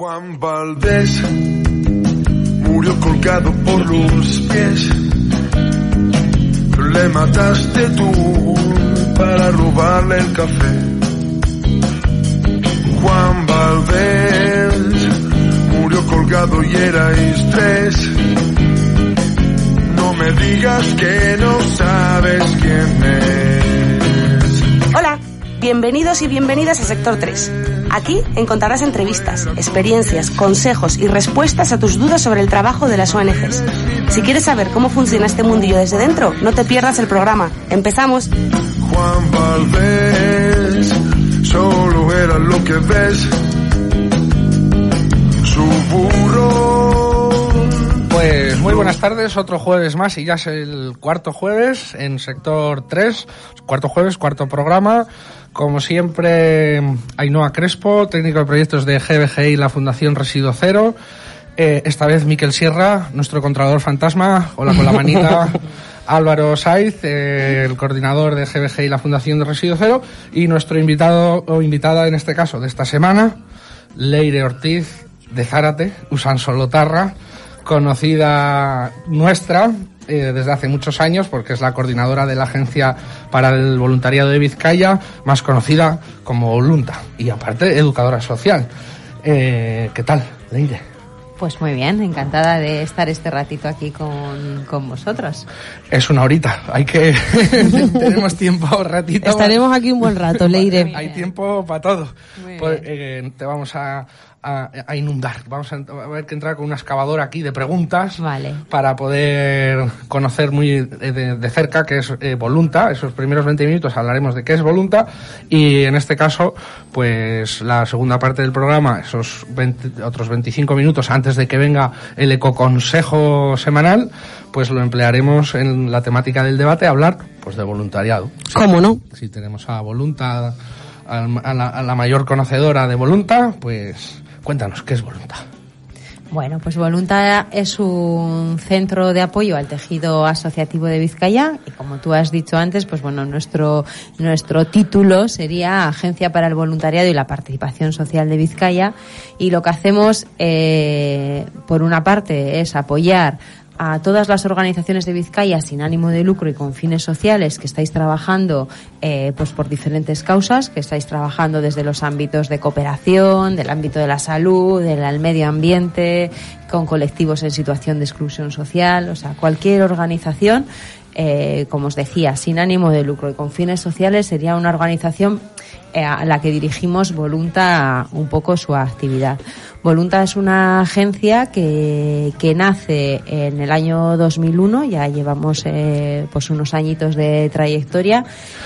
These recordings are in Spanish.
Juan Valdés murió colgado por los pies. Le mataste tú para robarle el café. Juan Valdés murió colgado y erais tres. No me digas que no sabes quién es. Hola, bienvenidos y bienvenidas a Sector 3. Aquí encontrarás entrevistas, experiencias, consejos y respuestas a tus dudas sobre el trabajo de las ONGs. Si quieres saber cómo funciona este mundillo desde dentro, no te pierdas el programa. ¡Empezamos! Juan solo lo que ves. Pues muy buenas tardes, otro jueves más y ya es el cuarto jueves en sector 3, cuarto jueves, cuarto programa. Como siempre, Ainhoa Crespo, técnico de proyectos de GBGI y la Fundación Residuo Cero. Eh, esta vez Miquel Sierra, nuestro controlador fantasma, hola con la manita. Álvaro Saiz, eh, el coordinador de GBG y la Fundación de Residuo Cero, y nuestro invitado o invitada en este caso de esta semana, Leire Ortiz de Zárate, Usan Solotarra, conocida nuestra eh, desde hace muchos años porque es la coordinadora de la Agencia para el Voluntariado de Vizcaya, más conocida como Volunta, y aparte educadora social. Eh, ¿Qué tal, Leire? Pues muy bien, encantada de estar este ratito aquí con, con vosotros. Es una horita, hay que... tenemos tiempo, ratito. Estaremos aquí un buen rato, Leire. Hay tiempo para todo. Pues, eh, te vamos a, a, a, inundar. Vamos a, a ver que entrar con una excavadora aquí de preguntas Vale. para poder conocer muy de, de cerca qué es eh, Volunta. Esos primeros 20 minutos hablaremos de qué es Volunta y en este caso, pues la segunda parte del programa, esos 20, otros 25 minutos antes de que venga el ecoconsejo semanal, pues lo emplearemos en la temática del debate, hablar pues de voluntariado. ¿Cómo no? Si tenemos a Volunta, a la, a la mayor conocedora de Volunta, pues cuéntanos, ¿qué es Volunta? Bueno, pues Volunta es un centro de apoyo al tejido asociativo de Vizcaya y como tú has dicho antes, pues bueno, nuestro, nuestro título sería Agencia para el Voluntariado y la Participación Social de Vizcaya y lo que hacemos, eh, por una parte, es apoyar a todas las organizaciones de Vizcaya sin ánimo de lucro y con fines sociales que estáis trabajando eh, pues por diferentes causas, que estáis trabajando desde los ámbitos de cooperación, del ámbito de la salud, del medio ambiente, con colectivos en situación de exclusión social, o sea, cualquier organización, eh, como os decía, sin ánimo de lucro y con fines sociales sería una organización eh, a la que dirigimos Volunta un poco su actividad. Volunta es una agencia que, que nace en el año 2001, ya llevamos eh, pues unos añitos de trayectoria.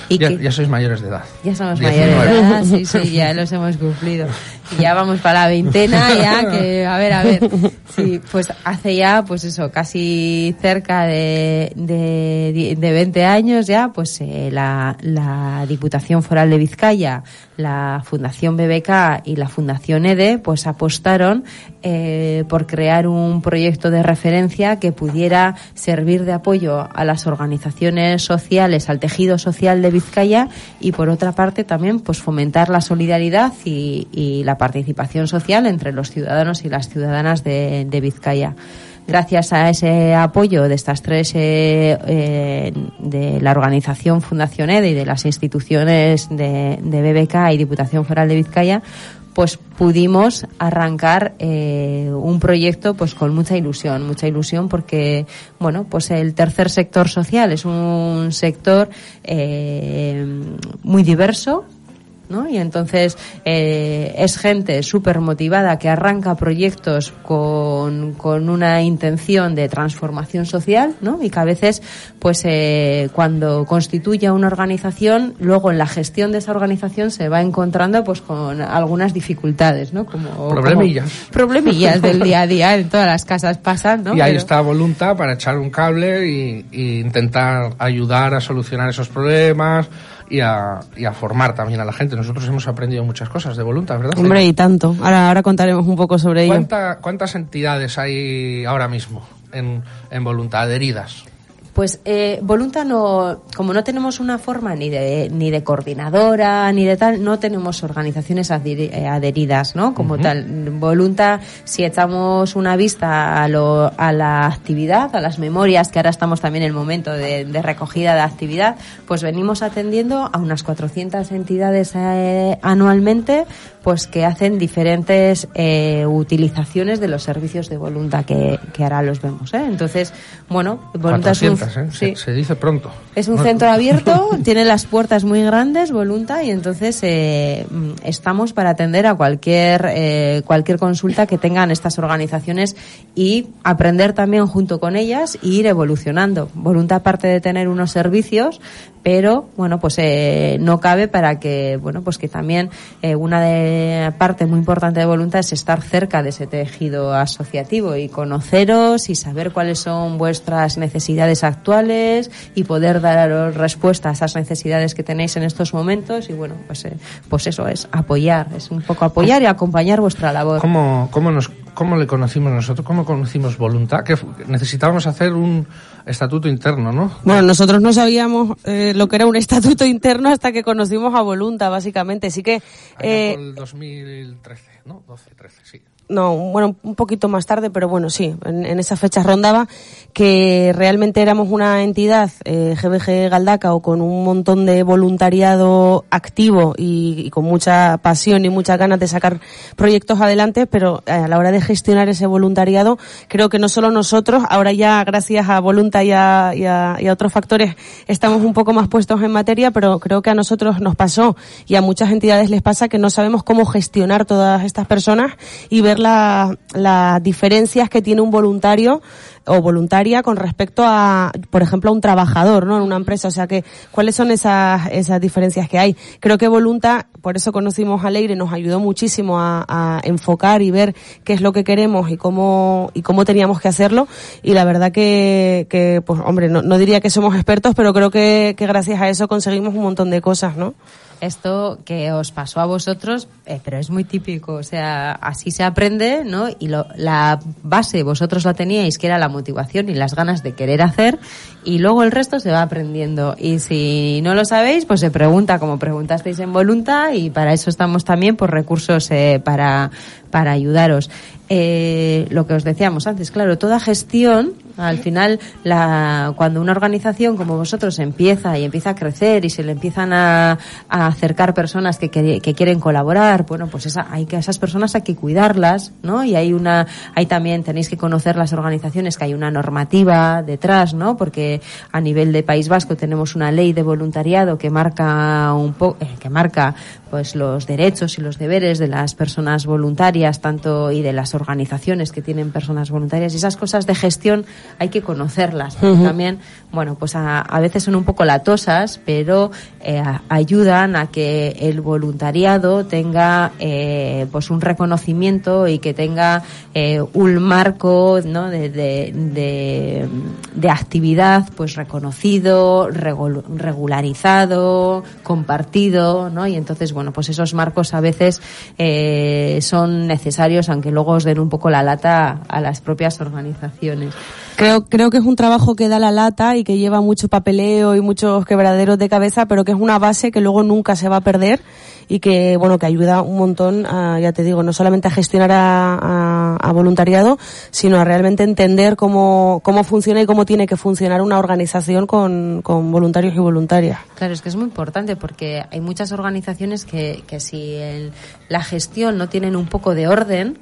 Y ya, que, ya sois mayores de edad. Ya somos mayores de edad, sí, sí, ya los hemos cumplido. Y ya vamos para la veintena, ya que, a ver, a ver. Sí, pues hace ya, pues eso, casi cerca de, de, de 20 años ya, pues eh, la, la Diputación Foral de Vizcaya, la Fundación BBK y la Fundación EDE, pues apostaron eh, por crear un proyecto de referencia que pudiera servir de apoyo a las organizaciones sociales, al tejido social de Vizcaya y por otra parte también pues fomentar la solidaridad y, y la participación social entre los ciudadanos y las ciudadanas de, de Vizcaya gracias a ese apoyo de estas tres, eh, eh, de la organización Fundación EDE y de las instituciones de, BBK y Diputación Foral de Vizcaya, pues pudimos arrancar eh, un proyecto pues con mucha ilusión, mucha ilusión porque bueno pues el tercer sector social es un sector eh, muy diverso, ¿no? Y entonces eh, es gente súper motivada que arranca proyectos con, con, una intención de transformación social, ¿no? Y que a veces, pues eh, cuando constituye una organización, luego en la gestión de esa organización se va encontrando pues con algunas dificultades, ¿no? Como problemillas. Como problemillas del día a día, en todas las casas pasan, ¿no? Y ahí Pero... está Volunta para echar un cable y, y intentar ayudar a solucionar esos problemas y a, y a, formar también a la gente. Nosotros hemos aprendido muchas cosas de voluntad, ¿verdad? Hombre, y tanto. Ahora, ahora contaremos un poco sobre ¿Cuánta, ello. ¿Cuántas entidades hay ahora mismo en, en voluntad adheridas? Pues eh, Volunta no, como no tenemos una forma ni de ni de coordinadora ni de tal, no tenemos organizaciones eh, adheridas, ¿no? Como tal, Volunta, si echamos una vista a, lo, a la actividad, a las memorias, que ahora estamos también en el momento de, de recogida de actividad, pues venimos atendiendo a unas 400 entidades eh, anualmente, pues que hacen diferentes eh, utilizaciones de los servicios de Volunta que, que ahora los vemos, ¿eh? Entonces, bueno, Volunta es un- 400, ¿eh? Se- sí. Se, dice pronto. Es un No- centro abierto, tiene las puertas muy grandes, Volunta, y entonces eh, mm, estamos para atender a cualquier eh, cualquier consulta que tengan estas organizaciones y aprender también junto con ellas e ir evolucionando. Volunta aparte de tener unos servicios, pero bueno, pues eh, no cabe para que bueno, pues que también eh, una de parte muy importante de Volunta es estar cerca de ese tejido asociativo y conoceros y saber cuáles son vuestras necesidades actuales y poder daros respuesta a esas necesidades que tenéis en estos momentos y bueno, pues eh, pues eso es apoyar, es un poco apoyar y acompañar vuestra labor. ¿Cómo, cómo, nos, ¿Cómo le conocimos nosotros? ¿Cómo conocimos Voluntad? Que necesitábamos hacer un estatuto interno, ¿no? Bueno, nosotros no sabíamos eh, lo que era un estatuto interno hasta que conocimos a Volunta, básicamente. Sí que, Allá eh, por el 2013, ¿no? 12, 13, sí. No, bueno, un poquito más tarde, pero bueno, sí, en, en esas fechas rondaba que realmente éramos una entidad, eh, GBG Galdaca, o con un montón de voluntariado activo y, y con mucha pasión y muchas ganas de sacar proyectos adelante, pero eh, a la hora de gestionar ese voluntariado, creo que no solo nosotros, ahora ya gracias a Volunta y a, y a- y a otros factores estamos un poco más puestos en materia, pero creo que a nosotros nos pasó y a muchas entidades les pasa que no sabemos cómo gestionar todas estas personas y ver la- las diferencias que tiene un voluntario o voluntaria con respecto a, por ejemplo, a un trabajador, ¿no? En una empresa. O sea que, ¿cuáles son esas, esas diferencias que hay? Creo que Volunta, por eso conocimos a Leire, nos ayudó muchísimo a, a enfocar y ver qué es lo que queremos y cómo, y cómo teníamos que hacerlo. Y la verdad que, que pues, hombre, no, no diría que somos expertos, pero creo que, que gracias a eso conseguimos un montón de cosas, ¿no? Esto que os pasó a vosotros, eh, pero es muy típico, o sea, así se aprende, ¿no? Y lo- la base vosotros la teníais, que era la motivación y las ganas de querer hacer, y luego el resto se va aprendiendo. Y si no lo sabéis, pues se pregunta, como preguntasteis en Volunta, y para eso estamos también por recursos eh, para, para ayudaros. Eh, lo que os decíamos antes, claro, toda gestión, al final, la, cuando una organización como vosotros empieza y empieza a crecer y se le empiezan a, a acercar personas que, que, que quieren colaborar, bueno, pues esa, hay que esas personas hay que cuidarlas, ¿no? Y hay una, hay también tenéis que conocer las organizaciones que hay una normativa detrás, ¿no? Porque a nivel de País Vasco tenemos una ley de voluntariado que marca un po, eh, que marca pues los derechos y los deberes de las personas voluntarias tanto y de las organizaciones que tienen personas voluntarias y esas cosas de gestión hay que conocerlas porque también bueno pues a, a veces son un poco latosas pero eh, ayudan a que el voluntariado tenga eh, pues un reconocimiento y que tenga eh, un marco ¿no? de, de, de, de actividad pues reconocido regul- regularizado compartido ¿no? y entonces bueno pues esos marcos a veces eh, son necesarios aunque luego os den un poco la lata a las propias organizaciones Creo, creo que es un trabajo que da la lata y que lleva mucho papeleo y muchos quebraderos de cabeza, pero que es una base que luego nunca se va a perder y que, bueno, que ayuda un montón a, ya te digo, no solamente a gestionar a, a- a voluntariado, sino a realmente entender cómo, cómo funciona y cómo tiene que funcionar una organización con, con voluntarios y voluntarias. Claro, es que es muy importante porque hay muchas organizaciones que, que si el- la gestión no tienen un poco de orden,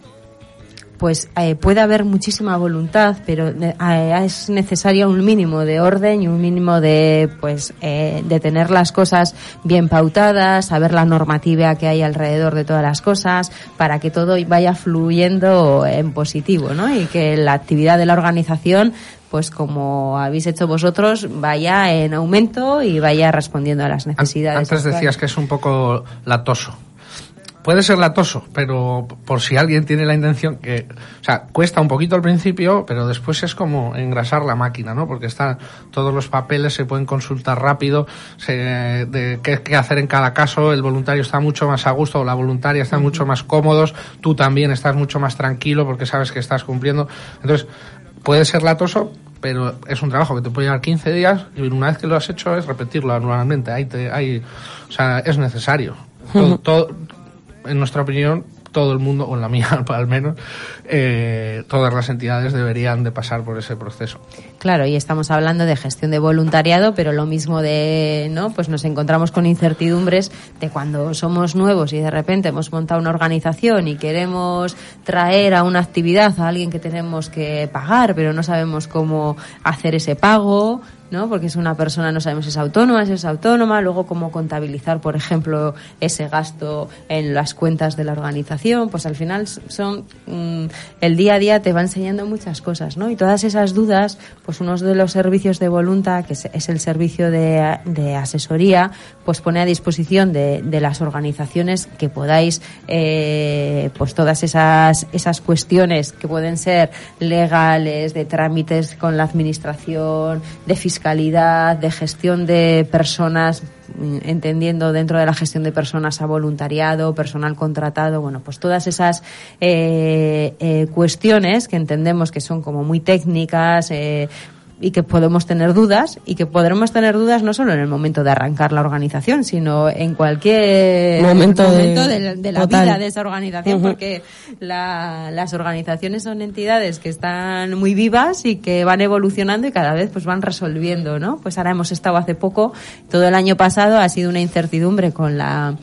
pues eh, puede haber muchísima voluntad, pero ne- eh, es necesario un mínimo de orden y un mínimo de, pues, eh, de tener las cosas bien pautadas, saber la normativa que hay alrededor de todas las cosas, para que todo vaya fluyendo en positivo, ¿no? Y que la actividad de la organización pues como habéis hecho vosotros, vaya en aumento y vaya respondiendo a las necesidades. Antes actuales. decías que es un poco latoso. Puede ser latoso, pero por si alguien tiene la intención que, o sea, cuesta un poquito al principio, pero después es como engrasar la máquina, ¿no? Porque están todos los papeles, se pueden consultar rápido, se, de qué, qué hacer en cada caso, el voluntario está mucho más a gusto o la voluntaria está mucho más cómodos, tú también estás mucho más tranquilo porque sabes que estás cumpliendo. Entonces, puede ser latoso, pero es un trabajo que te puede llevar 15 días y una vez que lo has hecho es repetirlo anualmente. Hay, te- hay, o sea, es necesario. Todo, todo- en nuestra opinión, todo el mundo, o en la mía al menos, eh, todas las entidades deberían de pasar por ese proceso. Claro, y estamos hablando de gestión de voluntariado, pero lo mismo de, ¿no? Pues nos encontramos con incertidumbres de cuando somos nuevos y de repente hemos montado una organización y queremos traer a una actividad a alguien que tenemos que pagar, pero no sabemos cómo hacer ese pago, ¿no? Porque es una persona, no sabemos si es autónoma, si es autónoma, luego cómo contabilizar, por ejemplo, ese gasto en las cuentas de la organización, pues al final son mm, el día a día te va enseñando muchas cosas, ¿no? Y todas esas dudas, pues uno de los servicios de Volunta, que es, es el servicio de, de asesoría, pues pone a disposición de, de las organizaciones que podáis, eh, pues todas esas, esas cuestiones que pueden ser legales, de trámites con la administración, de fiscalidad, de gestión de personas, mm, entendiendo dentro de la gestión de personas a voluntariado, personal contratado, bueno, pues todas esas eh, eh, cuestiones que entendemos que son como muy técnicas, eh, y que podemos tener dudas y que podremos tener dudas no solo en el momento de arrancar la organización, sino en cualquier Momento de- de, de la total. vida de esa organización, porque la- las organizaciones son entidades que están muy vivas y que van evolucionando y cada vez pues van resolviendo, ¿no? Pues ahora hemos estado hace poco, todo el año pasado ha sido una incertidumbre con la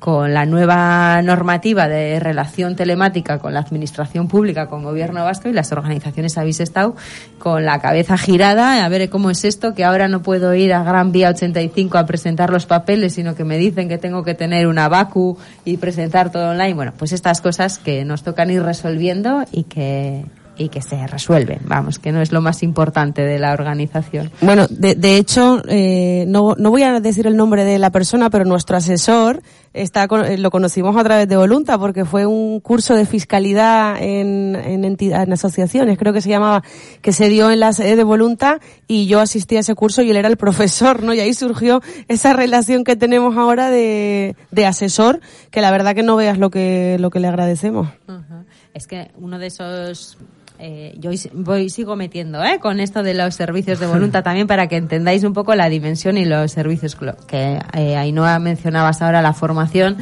con la nueva normativa de relación telemática con la administración pública, con gobierno vasco y las organizaciones habéis estado con la cabeza girada a ver cómo es esto, que ahora no puedo ir a Gran Vía 85 a presentar los papeles, sino que me dicen que tengo que tener una VACU y presentar todo online. Bueno, pues estas cosas que nos tocan ir resolviendo y que y que se resuelven, vamos, que no es lo más importante de la organización. Bueno, de, de hecho, eh, no, no voy a decir el nombre de la persona, pero nuestro asesor está con- eh, lo conocimos a través de Volunta porque fue un curso de fiscalidad en, en, entidad- en asociaciones, creo que se llamaba, que se dio en la sede de Volunta y yo asistí a ese curso y él era el profesor, ¿no? Y ahí surgió esa relación que tenemos ahora de, de asesor, que la verdad que no veas lo que, lo que le agradecemos. Es que uno de esos eh, yo voy sigo metiendo ¿eh? con esto de los servicios de voluntad también para que entendáis un poco la dimensión y los servicios que eh, Ainhoa mencionabas ahora la formación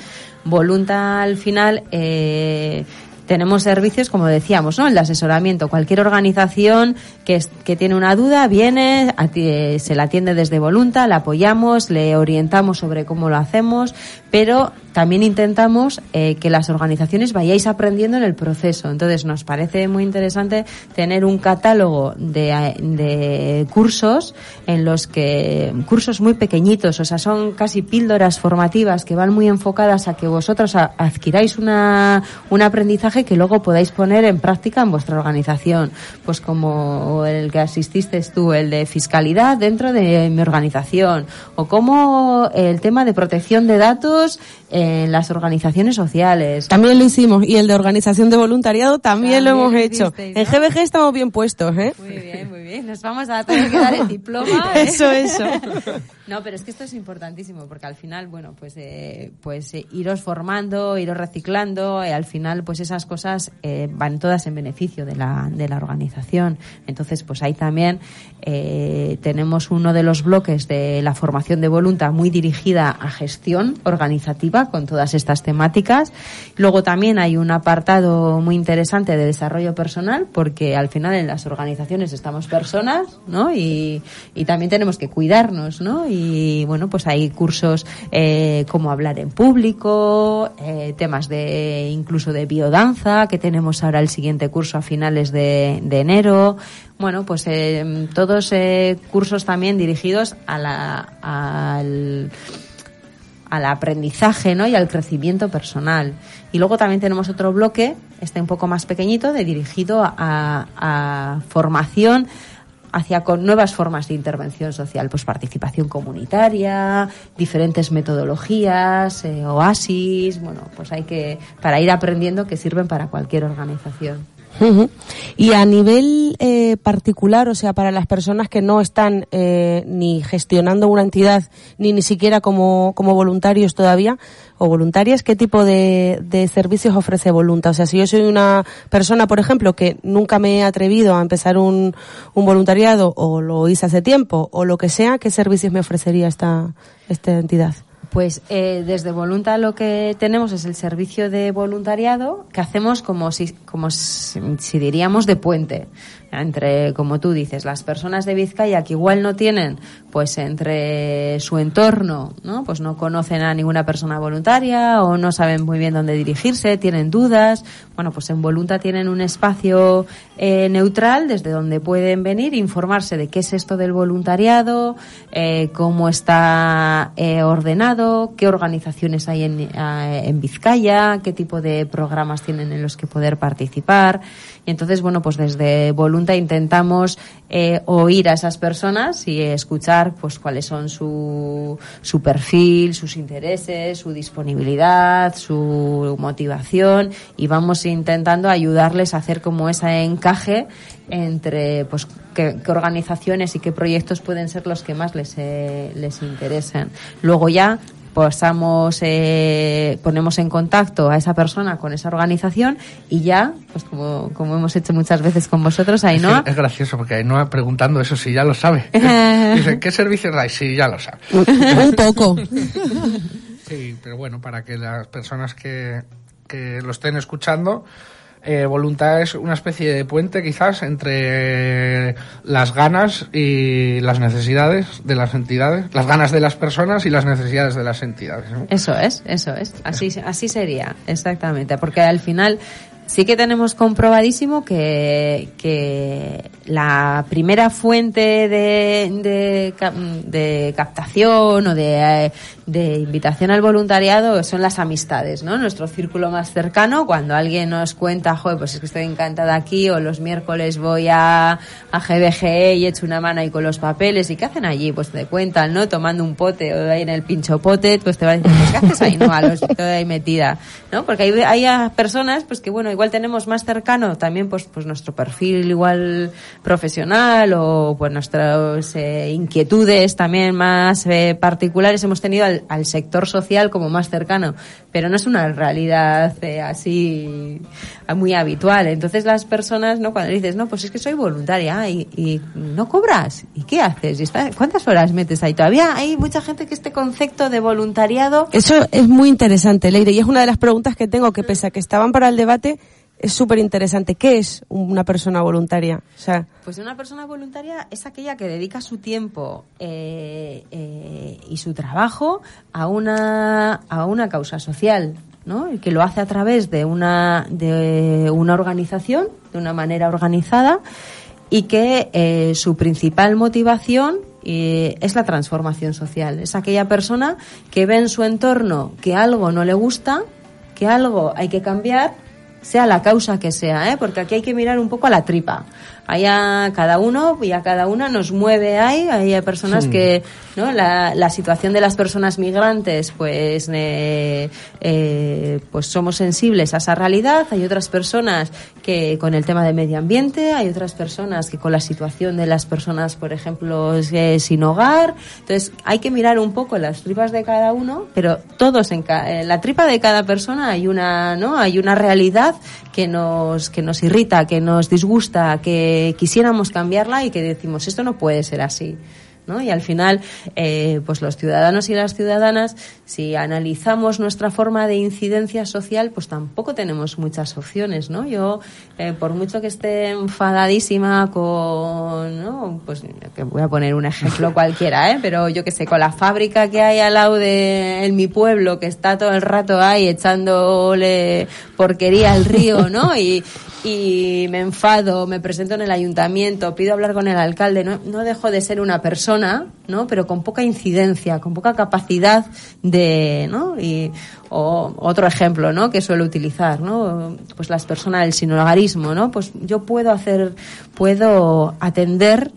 voluntad al final eh, tenemos servicios, como decíamos, ¿no? El de asesoramiento. Cualquier organización que, es- que tiene una duda viene, ati- se la atiende desde Volunta, la apoyamos, le orientamos sobre cómo lo hacemos, pero también intentamos eh, que las organizaciones vayáis aprendiendo en el proceso. Entonces, nos parece muy interesante tener un catálogo de, eh, de cursos en los que, cursos muy pequeñitos, o sea, son casi píldoras formativas que van muy enfocadas a que vosotros adquiráis una, un aprendizaje que luego podáis poner en práctica en vuestra organización. Pues como el que asististe tú, el de fiscalidad dentro de mi organización, o como el tema de protección de datos en las organizaciones sociales. También lo hicimos y el de organización de voluntariado también, lo hemos lo hecho. hicisteis, En ¿no? GBG estamos bien puestos, ¿eh? Muy bien, muy bien. Nos vamos a tener que dar el diploma. ¿eh? Eso, eso. No, pero es que esto es importantísimo porque al final, bueno, pues, eh, pues eh, iros formando, iros reciclando, y al final, pues esas cosas eh, van todas en beneficio de la, de la organización. Entonces, pues ahí también eh, tenemos uno de los bloques de la formación de voluntad muy dirigida a gestión organizativa con todas estas temáticas. Luego también hay un apartado muy interesante de desarrollo personal porque al final en las organizaciones estamos personas, ¿no? Y, y también tenemos que cuidarnos, ¿no? Bueno, pues hay cursos eh, como hablar en público, eh, temas de incluso de biodanza, que tenemos ahora el siguiente curso a finales de, de enero. Bueno, pues eh, todos eh, cursos también dirigidos a la, al, al aprendizaje ¿no? y al crecimiento personal. Y luego también tenemos otro bloque, este un poco más pequeñito, de dirigido a, a formación hacia con nuevas formas de intervención social, pues participación comunitaria, diferentes metodologías, eh, oasis, bueno, pues hay que, para ir aprendiendo que sirven para cualquier organización. Ujú. Y a nivel eh, particular, o sea, para las personas que no están eh, ni gestionando una entidad, ni ni siquiera como, como voluntarios todavía, o voluntarias, ¿qué tipo de, de servicios ofrece Volunta? O sea, si yo soy una persona, por ejemplo, que nunca me he atrevido a empezar un, un voluntariado, o lo hice hace tiempo, o lo que sea, ¿qué servicios me ofrecería esta, esta entidad? Pues eh, desde Volunta lo que tenemos es el servicio de voluntariado que hacemos como si, como si diríamos de puente entre, como tú dices, las personas de Vizcaya que igual no tienen, pues entre su entorno, ¿no? Pues no conocen a ninguna persona voluntaria o no saben muy bien dónde dirigirse, tienen dudas. Bueno, pues en Volunta tienen un espacio eh, neutral desde donde pueden venir, informarse de qué es esto del voluntariado, eh, cómo está eh, ordenado, qué organizaciones hay en, eh, en Vizcaya, qué tipo de programas tienen en los que poder participar. Y entonces, bueno, pues desde Volunta intentamos eh, oír a esas personas y escuchar pues cuáles son su, su perfil, sus intereses, su disponibilidad, su motivación y vamos intentando ayudarles a hacer como ese encaje entre pues qué, organizaciones y qué proyectos pueden ser los que más les, eh, les interesen. Luego ya pasamos, eh, ponemos en contacto a esa persona con esa organización y ya, pues como, como hemos hecho muchas veces con vosotros, Ainhoa. Es gracioso porque Ainhoa preguntando eso si ya lo sabe. Dice, ¿qué servicios dais? Sí, ya lo sabe. Un poco. Sí, pero bueno, para que las personas que, que lo estén escuchando, eh, Voluntad es una especie de puente quizás entre las ganas y las necesidades de las entidades, las ganas de las personas y las necesidades de las entidades. ¿no? Eso es, eso es. Así, así sería, exactamente. Porque al final sí que tenemos comprobadísimo que, que la primera fuente de, de, de captación o de, de invitación al voluntariado son las amistades, ¿no? Nuestro círculo más cercano, cuando alguien nos cuenta, joder, pues es que estoy encantada aquí, o los miércoles voy a, a GBGE y echo una mano ahí con los papeles, ¿y qué hacen allí? Pues te cuentan, ¿no? Tomando un pote o ahí en el pincho pote, pues te van a decir, "Pues, ¿qué haces ahí, no? A los, toda ahí metida, ¿no? Porque hay, hay personas, pues que bueno, igual tenemos más cercano también, pues, pues nuestro perfil igual profesional o pues nuestras eh, inquietudes también más eh, particulares. Hemos tenido al, sector social como más cercano, pero no es una realidad eh, así muy habitual. Entonces las personas, ¿no? Cuando dices, no, pues es que soy voluntaria ah, y, y no cobras, ¿y qué haces? ¿Y está- ¿Cuántas horas metes ahí? Todavía hay mucha gente que este concepto de voluntariado Eso es muy interesante, Leire, y es una de las preguntas que tengo que, pese a que estaban para el debate, es súper interesante. ¿Qué es una persona voluntaria? O sea, Pues una persona voluntaria es aquella que dedica su tiempo eh, eh, y su trabajo a una, a una causa social, ¿no? Y que lo hace a través de una, de una organización, de una manera organizada, y que eh, su principal motivación eh, es la transformación social. Es aquella persona que ve en su entorno que algo no le gusta, que algo hay que cambiar sea la causa que sea, ¿eh? porque aquí hay que mirar un poco a la tripa. Hay a cada uno y a cada una nos mueve ahí. Hay personas que, ¿no? La, la situación de las personas migrantes, pues, eh, eh, pues somos sensibles a esa realidad. Hay otras personas que con el tema de medio ambiente, hay otras personas que con la situación de las personas, por ejemplo, eh, sin hogar. Entonces, hay que mirar un poco las tripas de cada uno, pero todos en, ca- en la tripa de cada persona hay una, ¿no? Hay una realidad que nos, que nos irrita, que nos disgusta, que quisiéramos cambiarla y que decimos, esto no puede ser así. ¿No? Y al final, eh, pues los ciudadanos y las ciudadanas, si analizamos nuestra forma de incidencia social, pues tampoco tenemos muchas opciones, ¿no? Yo, eh, por mucho que esté enfadadísima con, ¿no? Pues que voy a poner un ejemplo cualquiera, ¿eh? Pero yo que sé, con la fábrica que hay al lado de en mi pueblo, que está todo el rato ahí echándole porquería al río, ¿no? Y, y me enfado, me presento en el ayuntamiento, pido hablar con el alcalde, no, no dejo de ser una persona, ¿no? Pero con poca incidencia, con poca capacidad de, ¿no? Y, o otro ejemplo, ¿no? Que suelo utilizar, ¿no? Pues las personas del sinhogarismo, ¿no? Pues yo puedo hacer, puedo atender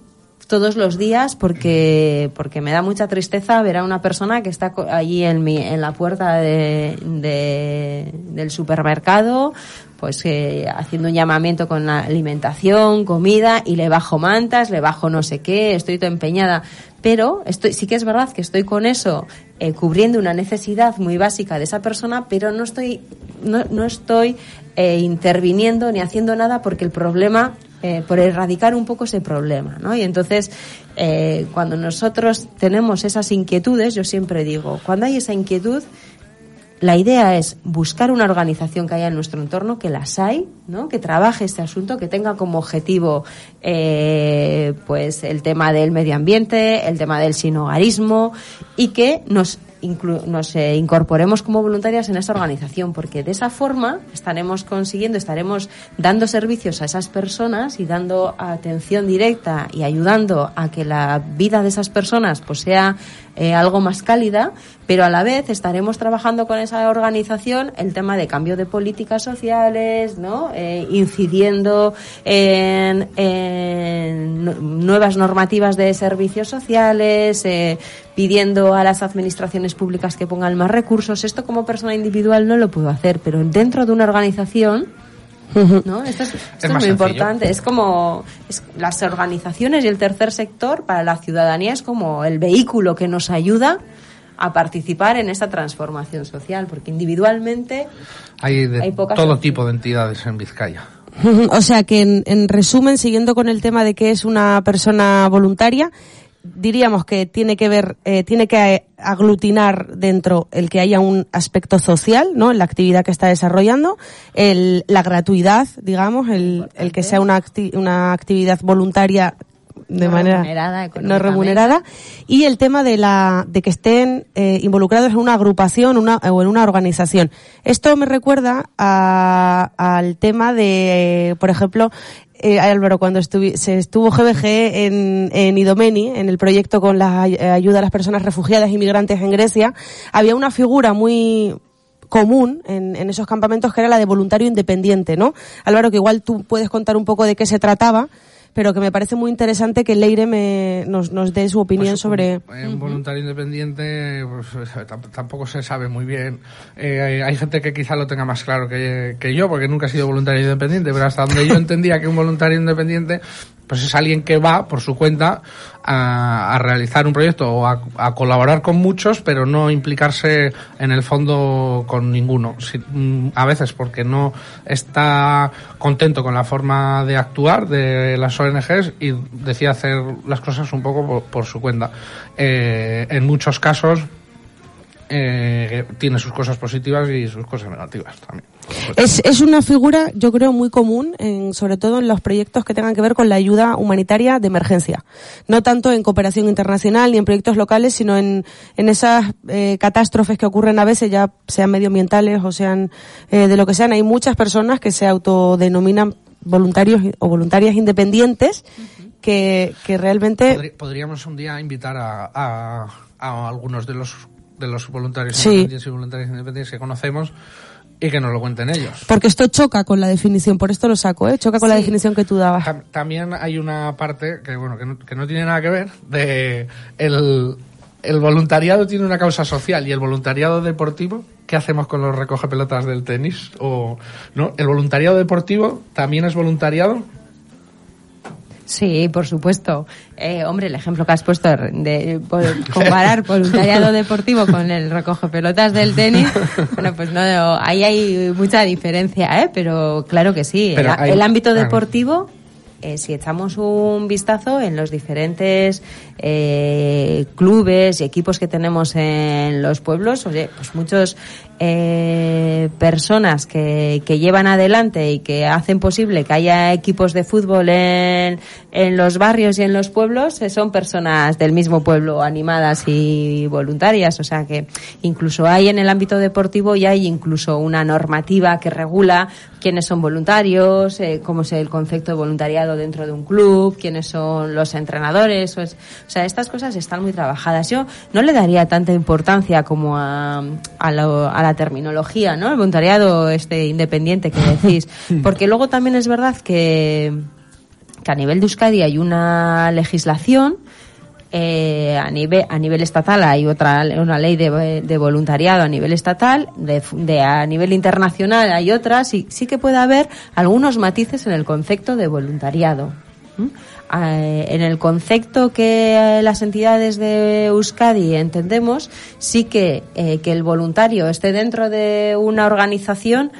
todos los días porque porque me da mucha tristeza ver a una persona que está allí en mi en la puerta de, de- del supermercado pues eh, haciendo un llamamiento con la alimentación, comida y le bajo mantas, le bajo no sé qué, estoy toda empeñada. Pero estoy, sí que es verdad que estoy con eso eh, cubriendo una necesidad muy básica de esa persona, pero no estoy, no, no estoy eh, interviniendo ni haciendo nada porque el problema eh, por erradicar un poco ese problema, ¿no? Y entonces, eh, cuando nosotros tenemos esas inquietudes, yo siempre digo, cuando hay esa inquietud, la idea es buscar una organización que haya en nuestro entorno, que las hay, ¿no? que trabaje este asunto, que tenga como objetivo eh, pues el tema del medio ambiente, el tema del sinogarismo y que nos nos incorporemos como voluntarias en esa organización, porque de esa forma estaremos consiguiendo, estaremos dando servicios a esas personas y dando atención directa y ayudando a que la vida de esas personas pues sea eh, algo más cálida, pero a la vez estaremos trabajando con esa organización el tema de cambio de políticas sociales, ¿no? Eh, incidiendo en, en, nuevas normativas de servicios sociales, eh, pidiendo a las administraciones públicas que pongan más recursos. Esto como persona individual no lo puedo hacer, pero dentro de una organización ¿no? Esto es, esto es, muy importante. Es como es, las organizaciones y el tercer sector para la ciudadanía es como el vehículo que nos ayuda a participar en esta transformación social, porque individualmente hay, de hay pocas todo tipo de entidades en Vizcaya. O sea que, en, en resumen, siguiendo con el tema de que es una persona voluntaria, diríamos que tiene que ver, eh, tiene que aglutinar dentro el que haya un aspecto social, ¿no? En la actividad que está desarrollando, el, la gratuidad, digamos, el, el que sea una, acti una actividad voluntaria de no manera remunerada no remunerada. Y el tema de la de que estén eh, involucrados en una agrupación una, o en una organización. Esto me recuerda a, al tema de por ejemplo eh, Álvaro, cuando estuvi, se estuvo GBG en, en Idomeni, en el proyecto con la ay- ayuda a las personas refugiadas y migrantes en Grecia, había una figura muy común en, en esos campamentos que era la de voluntario independiente, ¿no? Álvaro, que igual tú puedes contar un poco de qué se trataba, pero que me parece muy interesante que Leire me, nos, nos dé su opinión Pues, sobre... Un voluntario independiente pues, tam- tampoco se sabe muy bien. Eh, hay, hay gente que quizá lo tenga más claro que, que yo, porque nunca he sido voluntario independiente, pero hasta donde yo entendía que un voluntario independiente pues es alguien que va por su cuenta a, a realizar un proyecto o a, a colaborar con muchos, pero no implicarse en el fondo con ninguno. Si- mm, a veces porque no está contento con la forma de actuar de las ONGs y decide hacer las cosas un poco por, por su cuenta. Eh, en muchos casos eh, tiene sus cosas positivas y sus cosas negativas también. Es, es una figura, yo creo, muy común, en, sobre todo en los proyectos que tengan que ver con la ayuda humanitaria de emergencia. No tanto en cooperación internacional ni en proyectos locales, sino en, en esas eh, catástrofes que ocurren a veces, ya sean medioambientales o sean eh, de lo que sean. Hay muchas personas que se autodenominan voluntarios o voluntarias independientes que, que realmente... Podríamos un día invitar a, a- a algunos de los de los voluntarios Sí. independientes y voluntarias independientes que conocemos y que nos lo cuenten ellos. Porque esto choca con la definición, por esto lo saco, ¿eh? choca con la definición que tú dabas. Tam- También hay una parte que bueno que no, que no tiene nada que ver de el, el voluntariado tiene una causa social y el voluntariado deportivo ¿qué hacemos con los recoge pelotas del tenis? O no, el voluntariado deportivo también es voluntariado. Sí, por supuesto. Eh, hombre, el ejemplo que has puesto de, de comparar voluntariado deportivo con el recoge pelotas del tenis, bueno, pues no, ahí hay mucha diferencia, ¿eh? Pero claro que sí. El, hay- el ámbito claro. deportivo, eh, si echamos un vistazo en los diferentes eh, clubes y equipos que tenemos en los pueblos, oye, pues muchos eh, personas que, que llevan adelante y que hacen posible que haya equipos de fútbol en, en los barrios y en los pueblos eh, son personas del mismo pueblo animadas y voluntarias. O sea que incluso hay en el ámbito deportivo y hay incluso una normativa que regula quiénes son voluntarios, eh, cómo es el concepto de voluntariado dentro de un club, quiénes son los entrenadores. O, o sea, estas cosas están muy trabajadas. Yo no le daría tanta importancia como a, a, lo- a la terminología, ¿no? El voluntariado este independiente que decís. Porque luego también es verdad que, que a nivel de Euskadi hay una legislación eh, a nivel a nivel estatal hay otra una ley de, de voluntariado a nivel estatal de, de, a nivel internacional hay otras y sí que puede haber algunos matices en el concepto de voluntariado en el concepto que las entidades de Euskadi entendemos sí que eh, que el voluntario esté dentro de una organización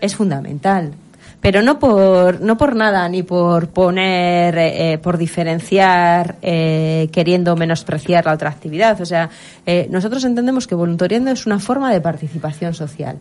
es fundamental. Pero no por no por nada ni por poner eh, por diferenciar eh, queriendo menospreciar la otra actividad. O sea eh, nosotros entendemos que voluntariando es una forma de participación social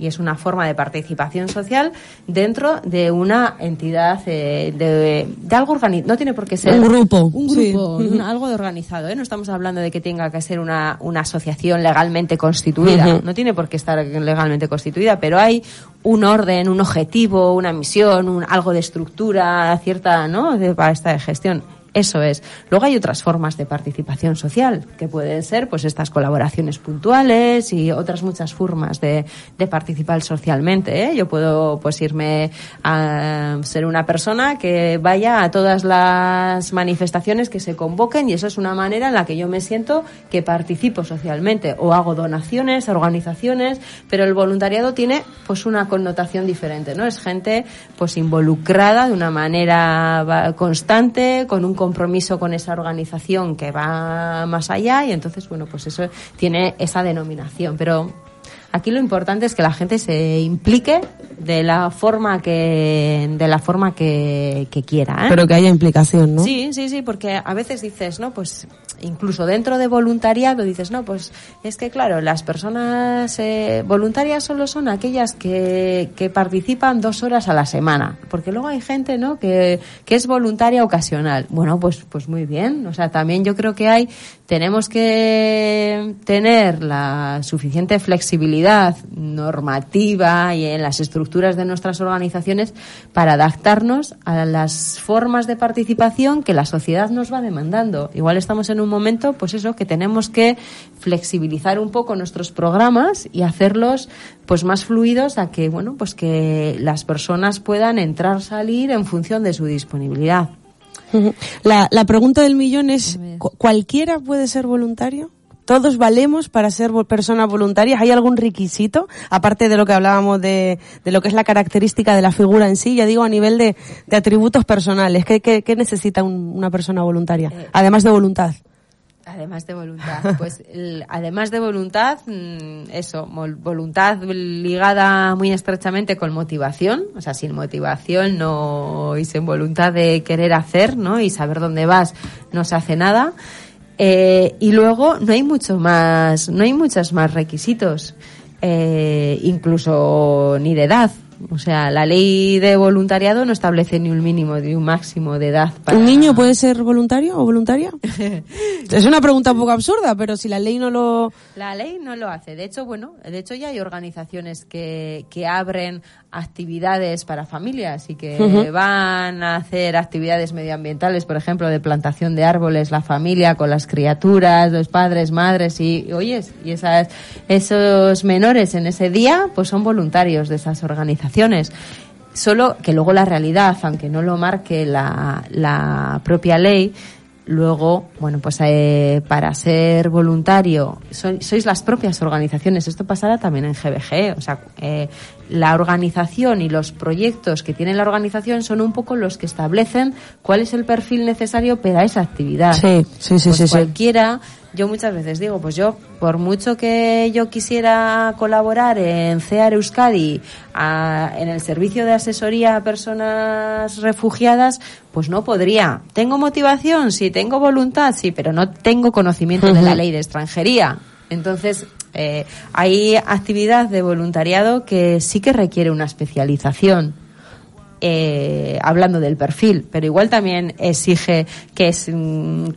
y es una forma de participación social dentro de una entidad eh, de, de, algo organizado. No tiene por qué ser un grupo. Un grupo, sí. un, algo de organizado. ¿eh? No estamos hablando de que tenga que ser una, una asociación legalmente constituida. Uh -huh. No tiene por qué estar legalmente constituida, pero hay un orden, un objetivo, una misión, un, algo de estructura cierta ¿no? de, para esta gestión eso es. Luego hay otras formas de participación social, que pueden ser pues estas colaboraciones puntuales y otras muchas formas de, participar socialmente. ¿eh? Yo puedo pues irme a ser una persona que vaya a todas las manifestaciones que se convoquen y eso es una manera en la que yo me siento que participo socialmente o hago donaciones a organizaciones, pero el voluntariado tiene pues una connotación diferente, ¿no? Es gente pues involucrada de una manera constante, con un compromiso con esa organización que va más allá y entonces, bueno, pues eso tiene esa denominación. Pero aquí lo importante es que la gente se implique de la forma que de la forma que, que quiera ¿eh? pero que haya implicación no sí sí sí porque a veces dices no pues incluso dentro de voluntariado dices no pues es que claro las personas eh, voluntarias solo son aquellas que, que participan dos horas a la semana porque luego hay gente no que, que es voluntaria ocasional. Bueno pues pues muy bien. O sea también yo creo que hay tenemos que tener la suficiente flexibilidad normativa y en las estructuras de nuestras organizaciones para adaptarnos a las formas de participación que la sociedad nos va demandando. Igual estamos en un momento, pues eso, que tenemos que flexibilizar un poco nuestros programas y hacerlos pues más fluidos a que, bueno, pues que las personas puedan entrar, salir en función de su disponibilidad. La, la pregunta del millón es, ¿cualquiera puede ser voluntario? ¿Todos valemos para ser personas voluntarias? ¿Hay algún requisito? Aparte de lo que hablábamos de, de lo que es la característica de la figura en sí, ya digo, a nivel de, de atributos personales. ¿Qué, qué, qué necesita un, una persona voluntaria? Eh, Además de voluntad. Además de voluntad, pues el, además de voluntad, eso, voluntad ligada muy estrechamente con motivación, o sea, sin motivación no y sin voluntad de querer hacer, ¿no? Y saber dónde vas, no se hace nada. Eh, y luego no hay mucho más, no hay muchos más requisitos, eh, incluso ni de edad. O sea, la ley de voluntariado no establece ni un mínimo ni un máximo de edad. Para... ¿Un niño puede ser voluntario o voluntaria? es una pregunta un poco absurda, pero si la ley no lo... La ley no lo hace. De hecho, bueno, de hecho ya hay organizaciones que, que abren actividades para familias y que uh -huh. van a hacer actividades medioambientales, por ejemplo, de plantación de árboles, la familia con las criaturas, los padres, madres y, y oyes, y esas, esos menores en ese día, pues son voluntarios de esas organizaciones. Solo que luego la realidad, aunque no lo marque la, la propia ley, Luego, bueno, pues eh, para ser voluntario, so, sois las propias organizaciones. Esto pasará también en GBG. O sea, eh, la organización y los proyectos que tiene la organización son un poco los que establecen cuál es el perfil necesario para esa actividad. Sí, sí, sí. Pues sí, cualquiera, sí. yo muchas veces digo, pues yo, por mucho que yo quisiera colaborar en CEAR Euskadi, a, en el servicio de asesoría a personas refugiadas, pues no podría. ¿Tengo motivación? Sí. ¿Tengo voluntad? Sí, pero no tengo conocimiento uh -huh. de la ley de extranjería. Entonces, eh, hay actividad de voluntariado que sí que requiere una especialización. Eh, hablando del perfil, pero igual también exige que, es,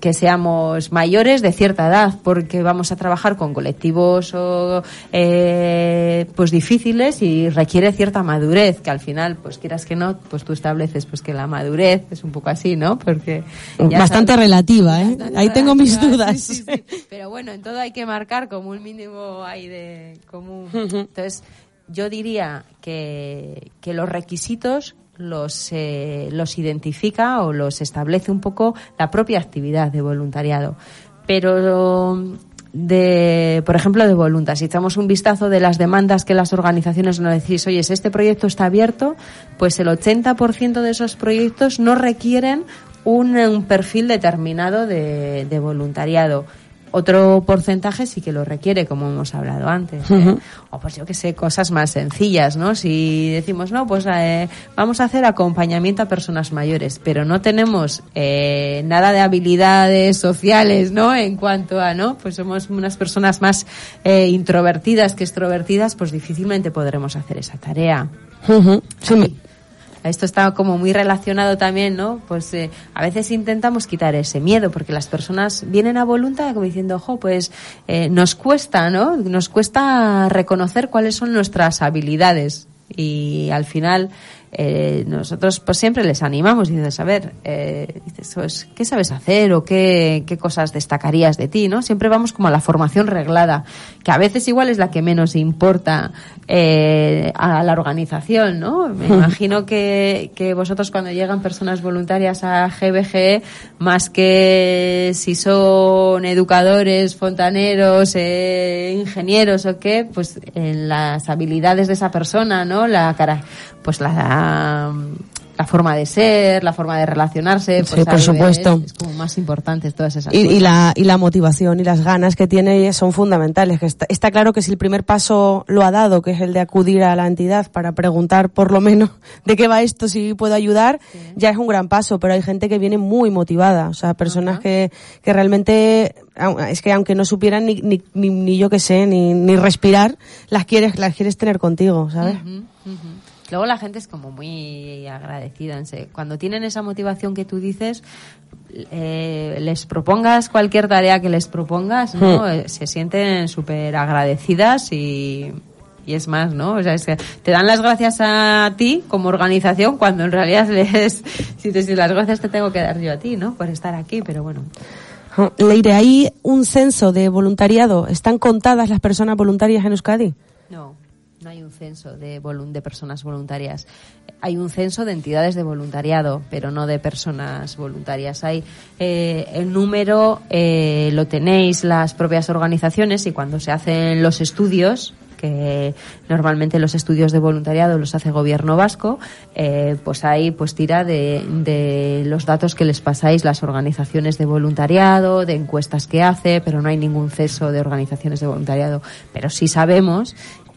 que seamos mayores de cierta edad, porque vamos a trabajar con colectivos o, eh, pues difíciles y requiere cierta madurez, que al final, pues quieras que no, pues tú estableces pues que la madurez es un poco así, ¿no? Porque bastante sabes, relativa, ¿eh? Bastante Ahí tengo mis dudas. Sí, sí, sí. Pero bueno, en todo hay que marcar como un mínimo ahí de común. Entonces, yo diría que, que los requisitos los, eh, los identifica o los establece un poco la propia actividad de voluntariado. Pero de, por ejemplo, de voluntad. Si echamos un vistazo de las demandas que las organizaciones nos decís, oye, si este proyecto está abierto, pues el 80% de esos proyectos no requieren un, perfil determinado de, de voluntariado otro porcentaje sí que lo requiere, como hemos hablado antes. ¿eh? O pues yo que sé, cosas más sencillas, ¿no? Si decimos, no, pues eh, vamos a hacer acompañamiento a personas mayores, pero no tenemos eh, nada de habilidades sociales, ¿no? En cuanto a, ¿no? Pues somos unas personas más eh, introvertidas que extrovertidas, pues difícilmente podremos hacer esa tarea. Sí, Esto está como muy relacionado también, ¿no? Pues eh, a veces intentamos quitar ese miedo porque las personas vienen a voluntad como diciendo, ojo, pues eh, nos cuesta, ¿no? Nos cuesta reconocer cuáles son nuestras habilidades y al final eh, nosotros pues siempre les animamos y dices, a ver, eh, dices, pues, ¿qué sabes hacer o qué, qué cosas destacarías de ti, no? Siempre vamos como a la formación reglada, que a veces igual es la que menos importa eh, a la organización, ¿no? Me imagino que, que vosotros cuando llegan personas voluntarias a GBG, más que si son educadores, fontaneros, eh, ingenieros o qué, pues en las habilidades de esa persona, ¿no? La cara, pues la, la forma de ser, la forma de relacionarse, Sí, pues por supuesto. ves, es como más importantes todas esas Y, cosas. y la, y la motivación y las ganas que tiene son fundamentales. Que está, está claro que si el primer paso lo ha dado, que es el de acudir a la entidad para preguntar por lo menos de qué va esto, si puedo ayudar, ya es un gran paso. Pero hay gente que viene muy motivada. O sea, personas que, que realmente, es que aunque no supieran ni, ni, ni, ni yo que sé, ni, ni respirar, las quieres, las quieres tener contigo, ¿sabes? Ujú. Luego la gente es como muy agradecida. Cuando tienen esa motivación que tú dices, eh, les propongas cualquier tarea que les propongas, ¿no? Eh, se sienten súper agradecidas y, y es más, ¿no? O sea, es que te dan las gracias a ti como organización cuando en realidad les, si te si las gracias te tengo que dar yo a ti, ¿no? Por estar aquí, pero bueno. Leire, ¿hay un censo de voluntariado? ¿Están contadas las personas voluntarias en Euskadi? No, no hay un censo de, de personas voluntarias. Hay un censo de entidades de voluntariado, pero no de personas voluntarias. Hay eh, el número eh, lo tenéis las propias organizaciones y cuando se hacen los estudios que normalmente los estudios de voluntariado los hace gobierno vasco, eh, pues ahí pues tira de, de los datos que les pasáis las organizaciones de voluntariado, de encuestas que hace, pero no hay ningún ceso de organizaciones de voluntariado. Pero sí sabemos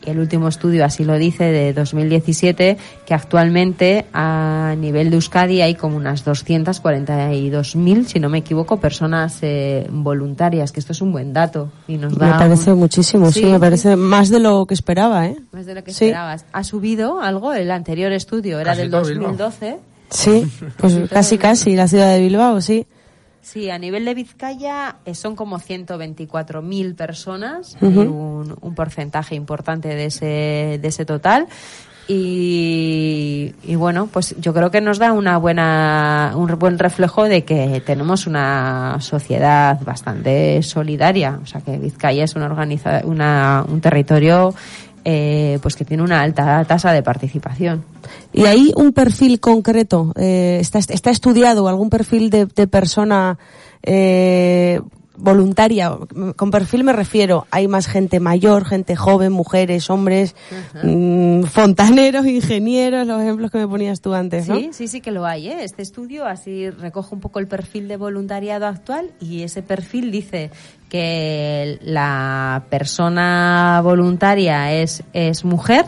el último estudio así lo dice de 2017 que actualmente a nivel de Euskadi hay como unas 242.000 si no me equivoco personas eh, voluntarias que esto es un buen dato y nos da Me parece un- muchísimo, sí, Sí, me parece más de lo que esperaba, ¿eh? más de lo que Sí. esperabas ha subido algo el anterior estudio era Casi del todo Bilbao. 2012 Sí, pues casi casi, la ciudad de Bilbao, sí. Sí, a nivel de Vizcaya eh, son como 124.000 personas, un, un porcentaje importante de ese, de ese total. Y, y bueno, pues yo creo que nos da una buena, un buen reflejo de que tenemos una sociedad bastante solidaria. O sea, que Vizcaya es una organiza, una, un territorio eh, pues que tiene una alta tasa de participación. ¿Y hay un perfil concreto? Eh, está, ¿Está estudiado algún perfil de, de persona eh, voluntaria? Con perfil me refiero, hay más gente mayor, gente joven, mujeres, hombres, mm, fontaneros, ingenieros, los ejemplos que me ponías tú antes, ¿no? Sí, sí, sí que lo hay. ¿eh? Este estudio así recoge un poco el perfil de voluntariado actual y ese perfil dice que la persona voluntaria es, es mujer,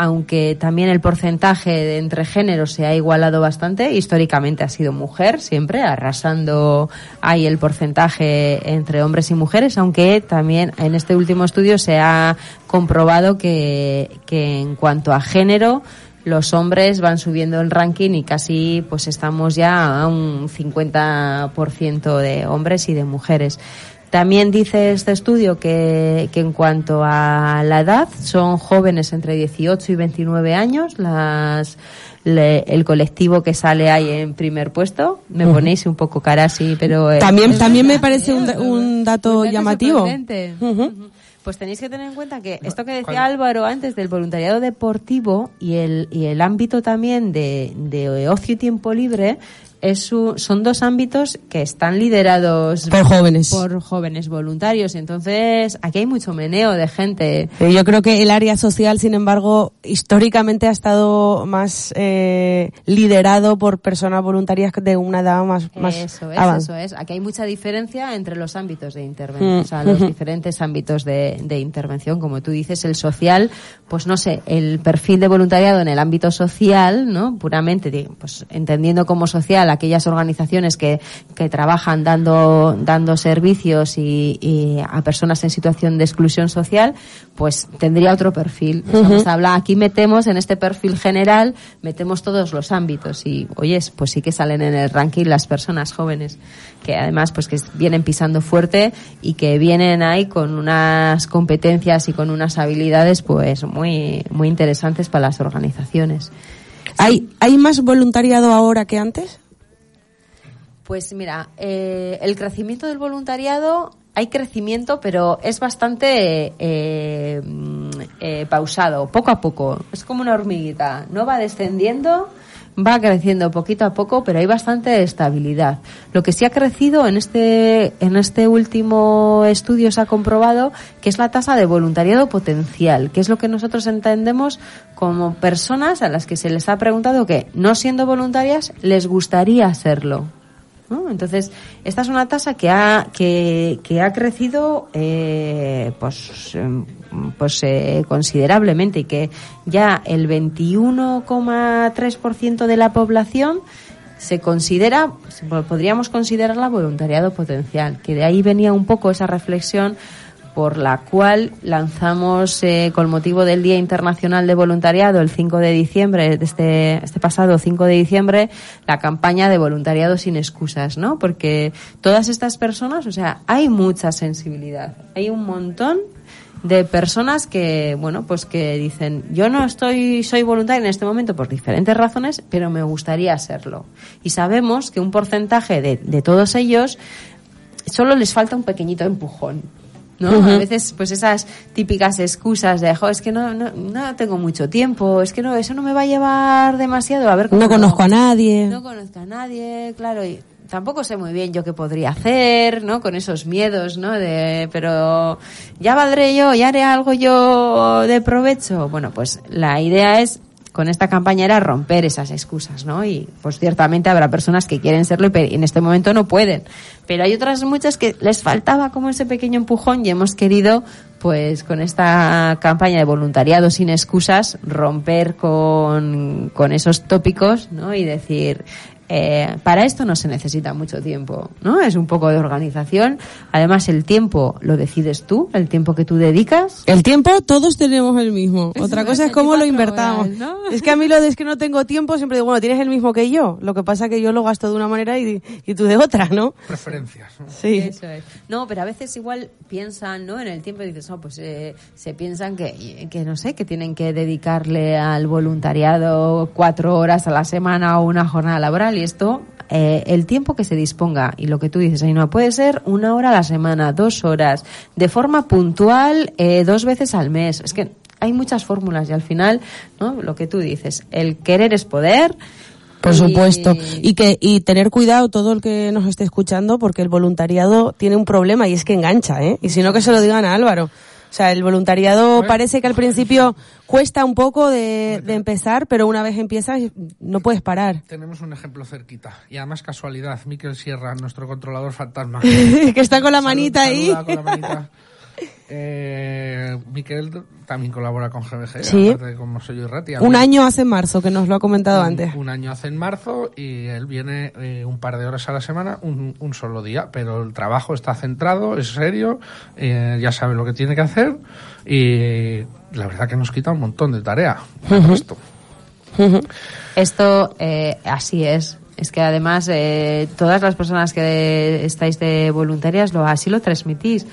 aunque también el porcentaje de entre géneros se ha igualado bastante. Históricamente ha sido mujer, siempre arrasando ahí el porcentaje entre hombres y mujeres, aunque también en este último estudio se ha comprobado que, que en cuanto a género, los hombres van subiendo el ranking y casi pues estamos ya a un 50% de hombres y de mujeres. También dice este estudio que, que en cuanto a la edad son jóvenes entre 18 y 29 años las le- el colectivo que sale ahí en primer puesto. Me ponéis un poco cara así, pero... eh, También, es también me parece un, un dato llamativo. Pues tenéis que tener en cuenta que esto que decía ¿cuál? Álvaro antes del voluntariado deportivo y el, y el ámbito también de, de ocio y tiempo libre es son dos ámbitos que están liderados Por jóvenes. por jóvenes voluntarios. Entonces, aquí hay mucho meneo de gente. Eh, Yo creo que el área social, sin embargo, históricamente ha estado más eh, liderado por personas voluntarias de una edad más, más Eso es, avan- eso es. Aquí hay mucha diferencia entre los ámbitos de intervención, Mm. o sea, los diferentes ámbitos de, de intervención. Como tú dices, el social, pues no sé, el perfil de voluntariado en el ámbito social, ¿no? Puramente, pues entendiendo como social aquellas organizaciones que, que trabajan dando, dando servicios y, y a personas en situación de exclusión social, pues tendría otro perfil. Estamos habla- aquí metemos en este perfil general, metemos todos los ámbitos y, oyes, pues sí que salen en el ranking las personas jóvenes, que además pues que vienen pisando fuerte y que vienen ahí con unas competencias y con unas habilidades pues muy, muy interesantes para las organizaciones. ¿Hay, ¿Hay más voluntariado ahora que antes? Pues mira, eh, el crecimiento del voluntariado, hay crecimiento, pero es bastante eh, mm, eh, pausado, poco a poco. Es como una hormiguita, no va descendiendo, va creciendo poquito a poco, pero hay bastante estabilidad. Lo que sí ha crecido en este, en este último estudio se ha comprobado que es la tasa de voluntariado potencial, que es lo que nosotros entendemos como personas a las que se les ha preguntado que, no siendo voluntarias, les gustaría serlo. ¿No? Entonces, esta es una tasa que ha, que, que ha crecido eh, pues, em, pues eh, considerablemente y que ya el 21,3% de la población se considera, podríamos considerarla voluntariado potencial, que de ahí venía un poco esa reflexión por la cual lanzamos eh, con motivo del Día Internacional de Voluntariado el 5 de diciembre, este, este pasado 5 de diciembre, la campaña de voluntariado sin excusas, ¿no? Porque todas estas personas, o sea, hay mucha sensibilidad, hay un montón de personas que, bueno, pues que dicen, yo no estoy, soy voluntaria en este momento por diferentes razones, pero me gustaría serlo. Y sabemos que un porcentaje de, de todos ellos solo les falta un pequeñito empujón. ¿No? A veces, pues esas típicas excusas de, jo, es que no, no, no tengo mucho tiempo, es que no, eso no me va a llevar demasiado, a ver No conozco hago". a nadie. No conozco a nadie, claro, y tampoco sé muy bien yo qué podría hacer, ¿no? Con esos miedos, ¿no? De, pero ya valdré yo, ya haré algo yo de provecho. Bueno, pues la idea es con esta campaña era romper esas excusas, ¿no? Y pues ciertamente habrá personas que quieren serlo y en este momento no pueden. Pero hay otras muchas que les faltaba como ese pequeño empujón y hemos querido pues con esta campaña de voluntariado sin excusas romper con, con esos tópicos, ¿no? Y decir, eh, para esto no se necesita mucho tiempo, ¿no? Es un poco de organización. Además, el tiempo lo decides tú, el tiempo que tú dedicas. El tiempo todos tenemos el mismo. Eso Otra cosa es cómo lo 24 invertamos. horas, ¿no? Es que a mí lo de es que no tengo tiempo siempre digo, bueno, tienes el mismo que yo. Lo que pasa es que yo lo gasto de una manera y, y tú de otra, ¿no? Preferencias. ¿no? Sí. Eso es. No, pero a veces igual piensan, ¿no? En el tiempo y dices, oh, pues eh, se piensan que, que, no sé, que tienen que dedicarle al voluntariado cuatro horas a la semana o una jornada laboral y esto, eh, el tiempo que se disponga y lo que tú dices, ahí no puede ser una hora a la semana, dos horas, de forma puntual, eh, dos veces al mes. Es que hay muchas fórmulas y al final, ¿no? Lo que tú dices, el querer es poder. Por supuesto. Y que y tener cuidado todo el que nos esté escuchando porque el voluntariado tiene un problema y es que engancha, ¿eh? Y si no que se lo digan a Álvaro. O sea, el voluntariado parece que al principio cuesta un poco de, de empezar, pero una vez empiezas no puedes parar. Tenemos un ejemplo cerquita. Y además casualidad, Miquel Sierra, nuestro controlador fantasma. que está con la Salud- manita ahí. con la manita. Eh, Miquel también colabora con GBG, Sí. aparte de como soy yo y Rati. Un año hace marzo, que nos lo ha comentado antes. Un año hace en marzo y él viene eh, un par de horas a la semana, un, un solo día, pero el trabajo está centrado, es serio, eh, ya sabe lo que tiene que hacer y la verdad que nos quita un montón de tarea. al resto. Esto eh, así es. Es que además eh, todas las personas que estáis de voluntarias lo así lo transmitís.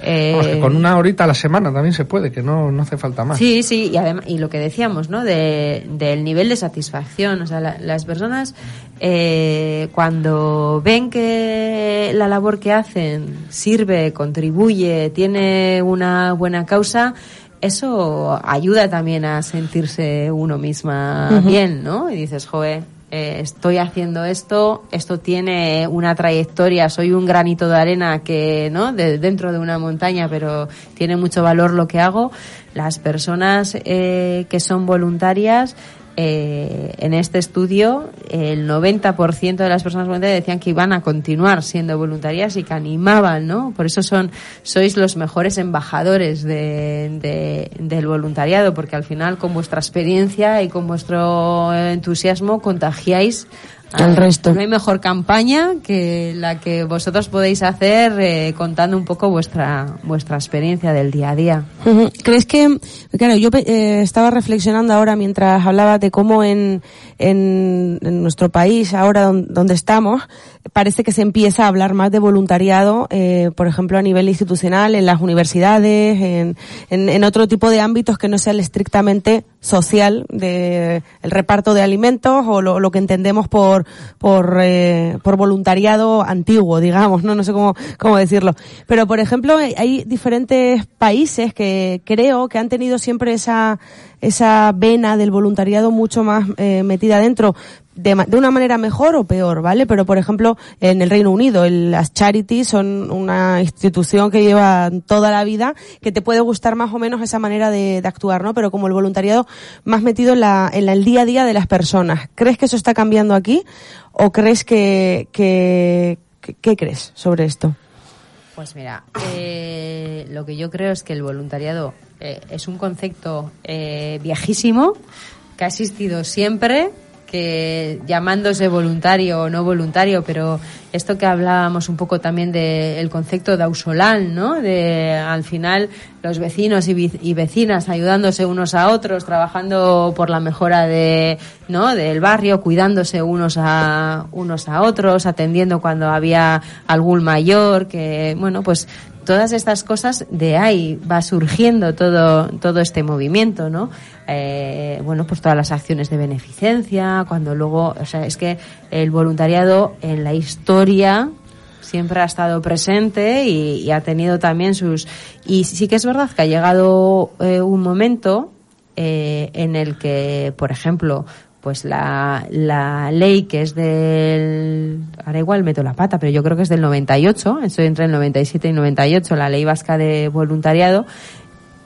Vamos, que Eh, con una horita a la semana también se puede, que no, no hace falta más. Sí, sí, y, además, y lo que decíamos, ¿no? De, del nivel de satisfacción. O sea, la- las personas eh, cuando ven que la labor que hacen sirve, contribuye, tiene una buena causa, eso ayuda también a sentirse uno misma bien, ¿no? Y dices, joder, eh, estoy haciendo esto, esto tiene una trayectoria, soy un granito de arena que, ¿no? De, dentro de una montaña, pero tiene mucho valor lo que hago. Las personas eh, que son voluntarias, eh, en este estudio, el 90% de las personas voluntarias decían que iban a continuar siendo voluntarias y que animaban, ¿no? Por eso son, sois los mejores embajadores de, de- del voluntariado, porque al final con vuestra experiencia y con vuestro entusiasmo contagiáis Al resto. No hay mejor campaña que la que vosotros podéis hacer eh, contando un poco vuestra vuestra experiencia del día a día. ¿Crees que, claro, yo eh, estaba reflexionando ahora mientras hablabas de cómo en, en, en nuestro país, ahora don- donde estamos, parece que se empieza a hablar más de voluntariado, eh, por ejemplo, a nivel institucional, en las universidades, en, en, en otro tipo de ámbitos que no sea el estrictamente social, de el reparto de alimentos o lo, lo que entendemos por, por, eh, por voluntariado antiguo, digamos, no, no sé cómo, cómo decirlo. Pero, por ejemplo, hay- hay diferentes países que creo que han tenido siempre esa, esa vena del voluntariado mucho más eh, metida dentro de, de una manera mejor o peor, ¿vale? Pero, por ejemplo, en el Reino Unido, el- las charities son una institución que lleva toda la vida, que te puede gustar más o menos esa manera de, de actuar, ¿no? Pero como el voluntariado más metido en la, en la- el día a día de las personas. ¿Crees que eso está cambiando aquí? ¿O crees que, que, que- qué crees sobre esto? Pues mira, eh, lo que yo creo es que el voluntariado eh, es un concepto eh, viejísimo que ha existido siempre, que llamándose voluntario o no voluntario, pero esto que hablábamos un poco también del concepto de ausolán, ¿no? De al final los vecinos y vecinas ayudándose unos a otros, trabajando por la mejora de, ¿no? del barrio, cuidándose unos a unos a otros, atendiendo cuando había algún mayor, que bueno, pues todas estas cosas de ahí va surgiendo todo todo este movimiento, ¿no? Eh, bueno, pues todas las acciones de beneficencia, cuando luego, o sea, es que el voluntariado en la historia siempre ha estado presente y, ha tenido también sus y sí que es verdad que ha llegado eh, un momento eh, en el que, por ejemplo, pues la, la ley que es del ahora igual meto la pata, pero yo creo que es del 98, estoy entre el 97 y 98, la ley vasca de voluntariado,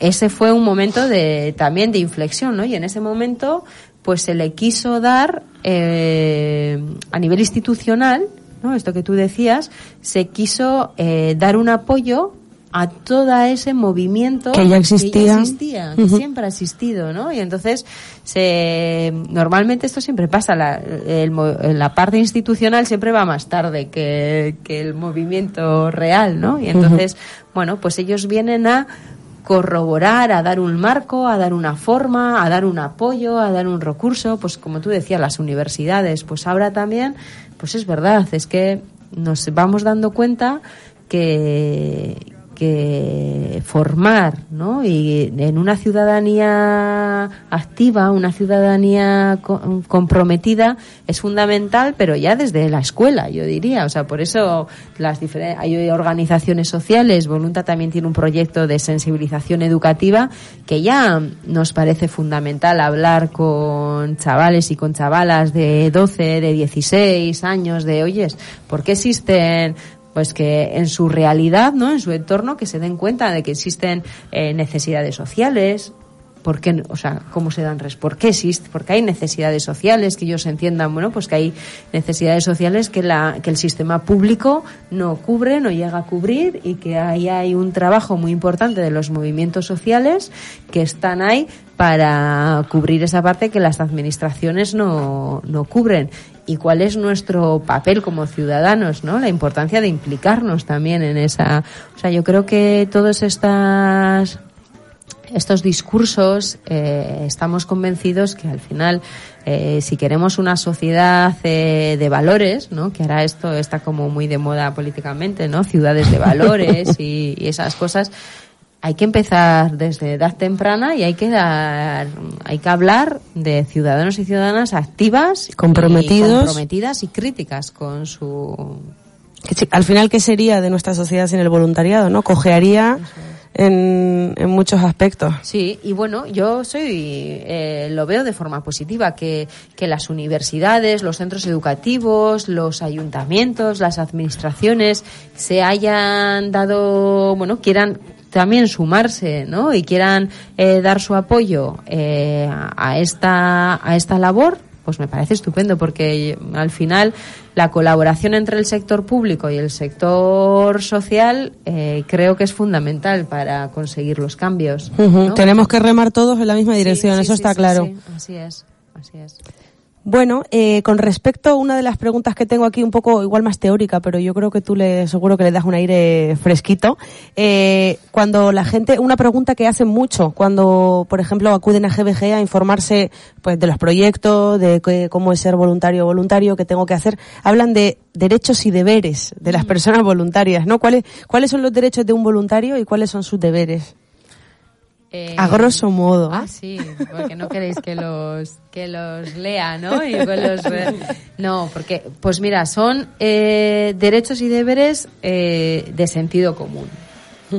ese fue un momento de también de inflexión, ¿no? Y en ese momento, pues se le quiso dar eh, a nivel institucional, ¿no? Esto que tú decías, se quiso eh, dar un apoyo a todo ese movimiento Que ya existía. existía, que siempre ha existido, ¿no? Y entonces, se, normalmente esto siempre pasa, la, el la parte institucional siempre va más tarde que, que el movimiento real, ¿no? Y entonces, bueno, pues ellos vienen a corroborar, a dar un marco, a dar una forma, a dar un apoyo, a dar un recurso, pues como tú decías, las universidades, pues ahora también, pues es verdad, es que nos vamos dando cuenta que, que formar, ¿no? Y en una ciudadanía activa, una ciudadanía co- comprometida es fundamental, pero ya desde la escuela, yo diría. O sea, por eso las diferen- hay organizaciones sociales, Volunta también tiene un proyecto de sensibilización educativa que ya nos parece fundamental hablar con chavales y con chavalas de 12, de 16 años, de, oyes, ¿por qué existen pues que en su realidad, ¿no? En su entorno, que se den cuenta de que existen eh, necesidades sociales, ¿por qué, o sea, cómo se dan res, por qué existe, porque hay necesidades sociales, que ellos entiendan, bueno, pues que hay necesidades sociales que la, que el sistema público no cubre, no llega a cubrir y que ahí hay un trabajo muy importante de los movimientos sociales que están ahí para cubrir esa parte que las administraciones no, no cubren y cuál es nuestro papel como ciudadanos, ¿no? La importancia de implicarnos también en esa, o sea, yo creo que todas estas estos discursos eh, estamos convencidos que al final eh, si queremos una sociedad eh, de valores, ¿no? Que ahora esto está como muy de moda políticamente, ¿no? Ciudades de valores y, y esas cosas. Hay que empezar desde edad temprana y hay que dar, hay que hablar de ciudadanos y ciudadanas activas, Comprometidos. y comprometidas y críticas con su Al final, ¿qué sería de nuestra sociedad sin el voluntariado? ¿No? Cojearía en, en muchos aspectos. Sí, y bueno, yo soy, eh, lo veo de forma positiva, que, que las universidades, los centros educativos, los ayuntamientos, las administraciones se hayan dado, bueno, quieran también sumarse, ¿no? Y quieran eh, dar su apoyo eh, a esta a esta labor, pues me parece estupendo porque al final la colaboración entre el sector público y el sector social eh, creo que es fundamental para conseguir los cambios. Tenemos que remar todos en la misma Sí, dirección, sí, eso sí, está sí, claro. sí, así es, así es. Bueno, eh, con respecto a una de las preguntas que tengo aquí, un poco igual más teórica, pero yo creo que tú le seguro que le das un aire fresquito. Eh, cuando la gente, una pregunta que hacen mucho cuando, por ejemplo, acuden a GBG a informarse, pues, de los proyectos, de qué- cómo es ser voluntario o voluntario, qué tengo que hacer, hablan de derechos y deberes de Mm. las personas voluntarias, ¿no? ¿Cuáles, cuáles son los derechos de un voluntario y cuáles son sus deberes? Eh, A grosso modo. Ah, sí, porque no queréis que los que los lea, ¿no? Y los no, porque pues mira, son eh, derechos y deberes eh, de sentido común.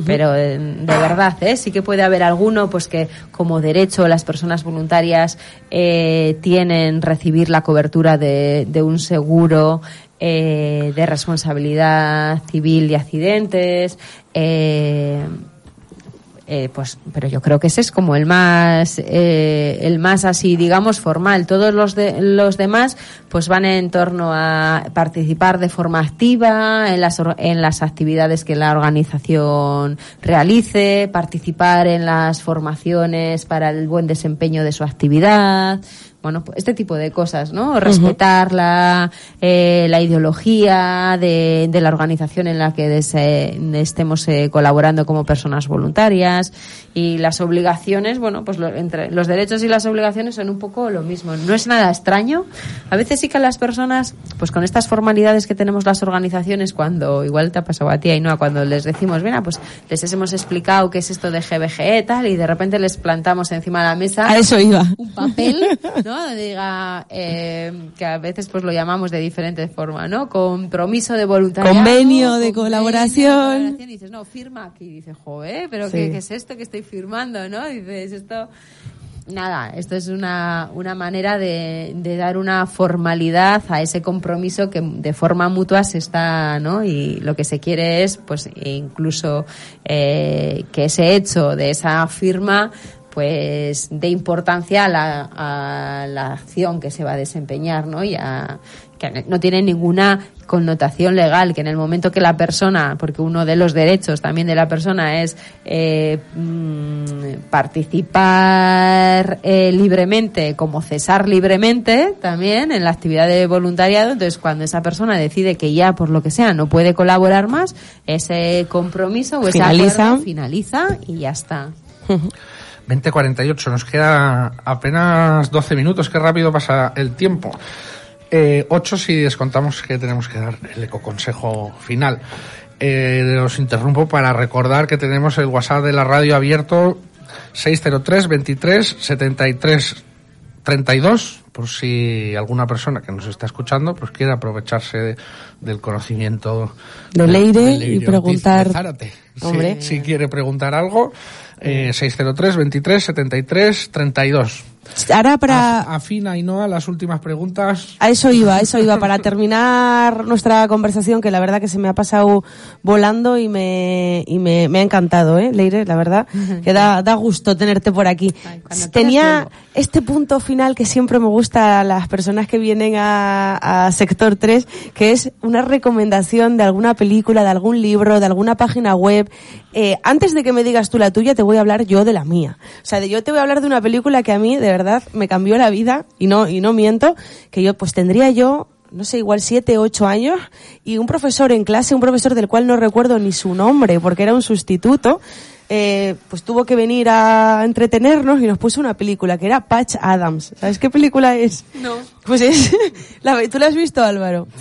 Pero eh, de verdad, ¿eh? sí que puede haber alguno, pues que como derecho las personas voluntarias eh, tienen recibir la cobertura de, de un seguro eh, de responsabilidad civil y accidentes. Eh, eh, pues pero yo creo que ese es como el más eh, el más así digamos formal. Todos los de, los demás pues van en torno a participar de forma activa en las en las actividades que la organización realice participar en las formaciones para el buen desempeño de su actividad bueno, pues este tipo de cosas, ¿no? Respetar la, eh, la ideología de, de la organización en la que des- eh, estemos eh, colaborando como personas voluntarias y las obligaciones, bueno, pues lo- entre los derechos y las obligaciones son un poco lo mismo. No es nada extraño. A veces sí que las personas, pues con estas formalidades que tenemos las organizaciones, cuando igual te ha pasado a ti, Ainhoa, cuando les decimos, mira, pues les hemos explicado qué es esto de GBG tal, y de repente les plantamos encima de la mesa A eso iba. un papel, ¿no? Diga eh, que a veces pues lo llamamos de diferente forma, ¿no? Compromiso de voluntariado, Convenio de colaboración. Y dices, no, firma aquí. Y dices, joder, pero Sí. ¿qué, qué es esto que estoy firmando, no? Y dices, esto... Nada, esto es una, una manera de, de dar una formalidad a ese compromiso que de forma mutua se está, ¿no? Y lo que se quiere es, pues, incluso eh, que ese hecho de esa firma pues de importancia a la, a la acción que se va a desempeñar, ¿no? Y a, que no tiene ninguna connotación legal, que en el momento que la persona, porque uno de los derechos también de la persona es eh, mm, participar eh, libremente, como cesar libremente también en la actividad de voluntariado, entonces cuando esa persona decide que ya por lo que sea no puede colaborar más, ese compromiso o ese Finaliza. acuerdo finaliza y ya está. 20.48, nos queda apenas 12 minutos, qué rápido pasa el tiempo. Eh, 8 si descontamos que tenemos que dar el ecoconsejo final. Eh, os interrumpo para recordar que tenemos el WhatsApp de la radio abierto 603 23 73 32 por si alguna persona que nos está escuchando pues quiere aprovecharse de- del conocimiento De Leire de y preguntar-. Sí, Hombre. si quiere preguntar algo eh, 603 23 73 32 Ahora para... Af- afina y no a las últimas preguntas A eso iba, a eso iba, para terminar nuestra conversación, que la verdad que se me ha pasado volando y me, y me, me ha encantado, ¿eh, Leire? La verdad, que da, da gusto tenerte por aquí. Ay, Tenía. Este punto final que siempre me gusta a las personas que vienen a, a Sector 3, que es una recomendación de alguna película, de algún libro, de alguna página web. Eh, antes de que me digas tú la tuya, te voy a hablar yo de la mía. O sea, de, yo te voy a hablar de una película que a mí, de verdad, me cambió la vida, y no, y no miento, que yo, pues tendría yo, no sé, igual siete, ocho años, y un profesor en clase, un profesor del cual no recuerdo ni su nombre, porque era un sustituto, eh, pues tuvo que venir a entretenernos y nos puso una película que era Patch Adams. ¿Sabes qué película es? No. Pues es, la, ¿tú la has visto Álvaro?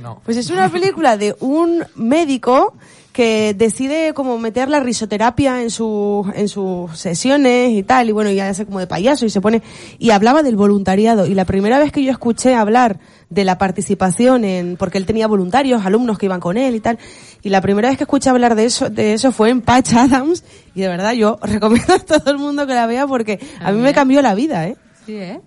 No. Pues es una película de un médico que decide como meter la risoterapia en su, en sus sesiones y tal, y bueno, ya hace como de payaso y se pone, y hablaba del voluntariado, y la primera vez que yo escuché hablar de la participación en, porque él tenía voluntarios, alumnos que iban con él y tal, y la primera vez que escuché hablar de eso, de eso fue en Patch Adams, y de verdad yo recomiendo a todo el mundo que la vea porque a mí me cambió la vida, ¿eh? Sí, ¿eh?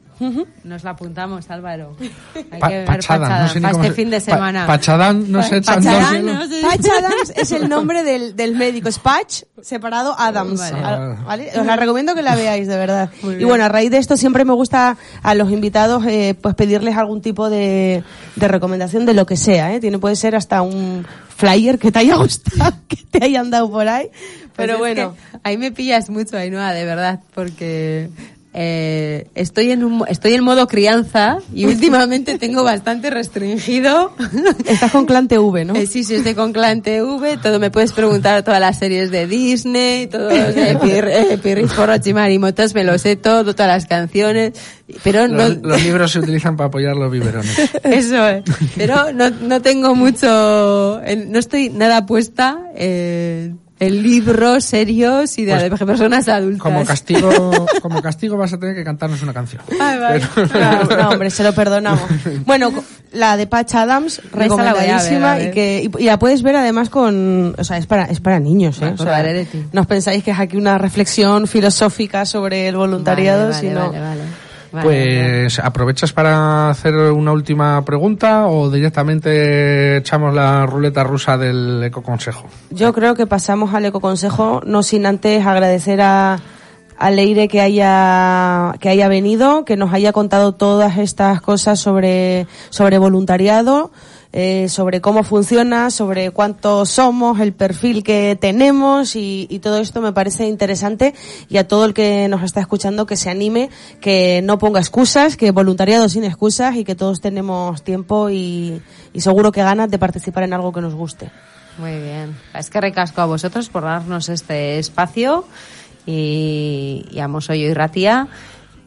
Nos la apuntamos, Álvaro. Hay Pa- que ver no sé ni pa' cómo este se- fin de Pa- semana. Pachadán, no sé, Patch echan dos Adams, hielos. Patch Adams es el nombre del, del médico. Es Patch separado Adams. Vale. Ah, ¿vale? Os la recomiendo que la veáis, de verdad. Y bueno, a raíz de esto siempre me gusta a los invitados eh, pues pedirles algún tipo de, de recomendación de lo que sea. ¿eh? Tiene, puede ser hasta un flyer que te haya gustado, que te hayan dado por ahí. Pero Pues es bueno. que ahí me pillas mucho, Ainhoa, de verdad, porque eh, estoy en un, estoy en modo crianza y últimamente tengo bastante restringido. Estás con Clan TV, ¿no? Eh, sí, sí, estoy con Clan TV, todo me puedes preguntar todas las series de Disney, todos de Pir, eh, Marimotas, me lo sé todo, todas las canciones, pero no, Los, los libros se utilizan para apoyar los biberones. eso es. Pero no, no tengo mucho, en- no estoy nada puesta eh, libros serios y de, Pues, de personas adultas. Como castigo, como castigo vas a tener que cantarnos una canción. Ay, vale. No, no, hombre, se lo perdonamos. Bueno, la de Patch Adams, recomendadísima y que y, y la puedes ver además con, o sea, es para es para niños, ¿eh? O sea, de ti. no os pensáis que es aquí una reflexión filosófica sobre el voluntariado, Vale, vale, sino vale. Vale. Pues aprovechas para hacer una última pregunta o directamente echamos la ruleta rusa del ecoconsejo. yo creo que pasamos al ecoconsejo no sin antes agradecer a a Leire que haya que haya venido, que nos haya contado todas estas cosas sobre sobre voluntariado, eh, sobre cómo funciona, sobre cuántos somos, el perfil que tenemos y, todo esto me parece interesante y a todo el que nos está escuchando que se anime, que no ponga excusas, que voluntariado sin excusas y que todos tenemos tiempo y, seguro que ganas de participar en algo que nos guste. Muy bien. Es que recasco a vosotros por darnos este espacio y, y a Mosoyo y Ratia.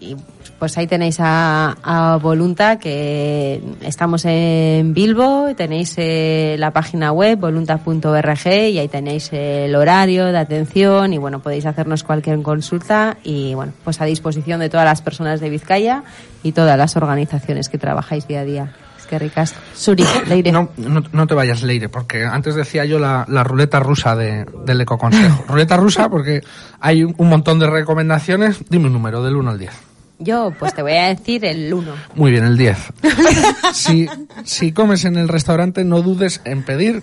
Y pues ahí tenéis a, a Volunta, que estamos en Bilbo, tenéis eh, la página web volunta.org y ahí tenéis el horario de atención y bueno, podéis hacernos cualquier consulta y bueno, pues a disposición de todas las personas de Vizcaya y todas las organizaciones que trabajáis día a día. Es que ricasco. Suri, Leire. No, no, no te vayas, Leire, porque antes decía yo la, la ruleta rusa de, del ecoconsejo. ruleta rusa porque hay un, un montón de recomendaciones. Dime un número, del 1 al 10. Yo pues te voy a decir el 1. Muy bien, el 10. si, si comes en el restaurante, no dudes en pedir,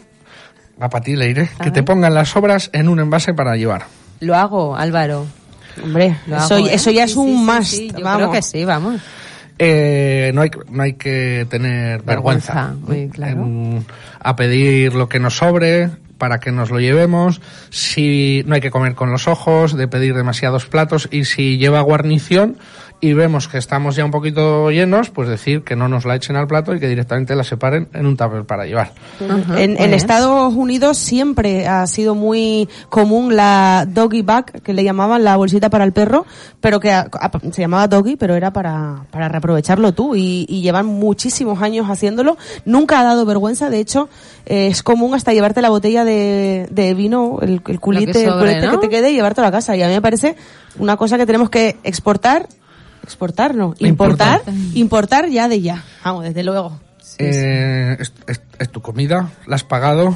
va para ti, Leire, que te pongan las sobras en un envase para llevar. Lo hago, Álvaro. Hombre, Lo eso, hago, ¿eh? eso ya Sí, es un sí, sí, must. sí, yo vamos. creo que sí, vamos. Eh, no, hay, no hay que tener vergüenza, Vergüenza, muy claro. en- a pedir lo que nos sobre para que nos lo llevemos. Si no hay que comer con los ojos, de pedir demasiados platos y si lleva guarnición y vemos que estamos ya un poquito llenos, pues decir que no nos la echen al plato y que directamente la separen en un tupper para llevar. En, en bien. Estados Unidos siempre ha sido muy común la doggy bag, que le llamaban la bolsita para el perro, pero que a- a- se llamaba doggy, pero era para, para reaprovecharlo tú y, y llevan muchísimos años haciéndolo. Nunca ha dado vergüenza, de hecho eh, es común hasta llevarte la botella de, de vino, el, el culite, el sobre, culete ¿no? que te quede y llevártelo a casa. Y a mí me parece una cosa que tenemos que exportar, exportar no, importar, Importar. importar ya de ya. Vamos, desde luego. Eh, es, es- es tu comida, la has pagado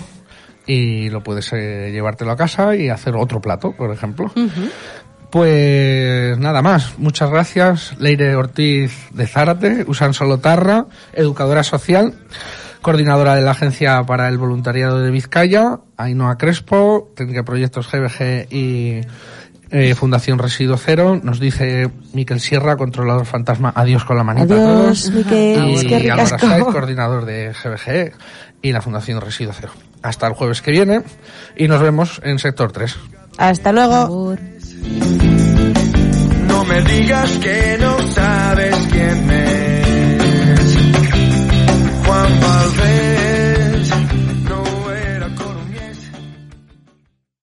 y lo puedes eh, llevártelo a casa y hacer otro plato, por ejemplo. Pues nada más. Muchas gracias, Leire Ortiz de Zárate, Usan Solotarra, educadora social, coordinadora de la Agencia para el Voluntariado de Vizcaya, Ainhoa Crespo, técnica de proyectos GBG y eh, Fundación Residuo Cero. Nos dice Miquel Sierra, controlador fantasma, adiós con la manita a Adiós, todos. Miquel, es Y que Álvaro ricasco. Coordinador de GBG y la Fundación Residuo Cero. Hasta el jueves que viene y nos vemos en sector 3. Hasta luego. Agur. No me digas que no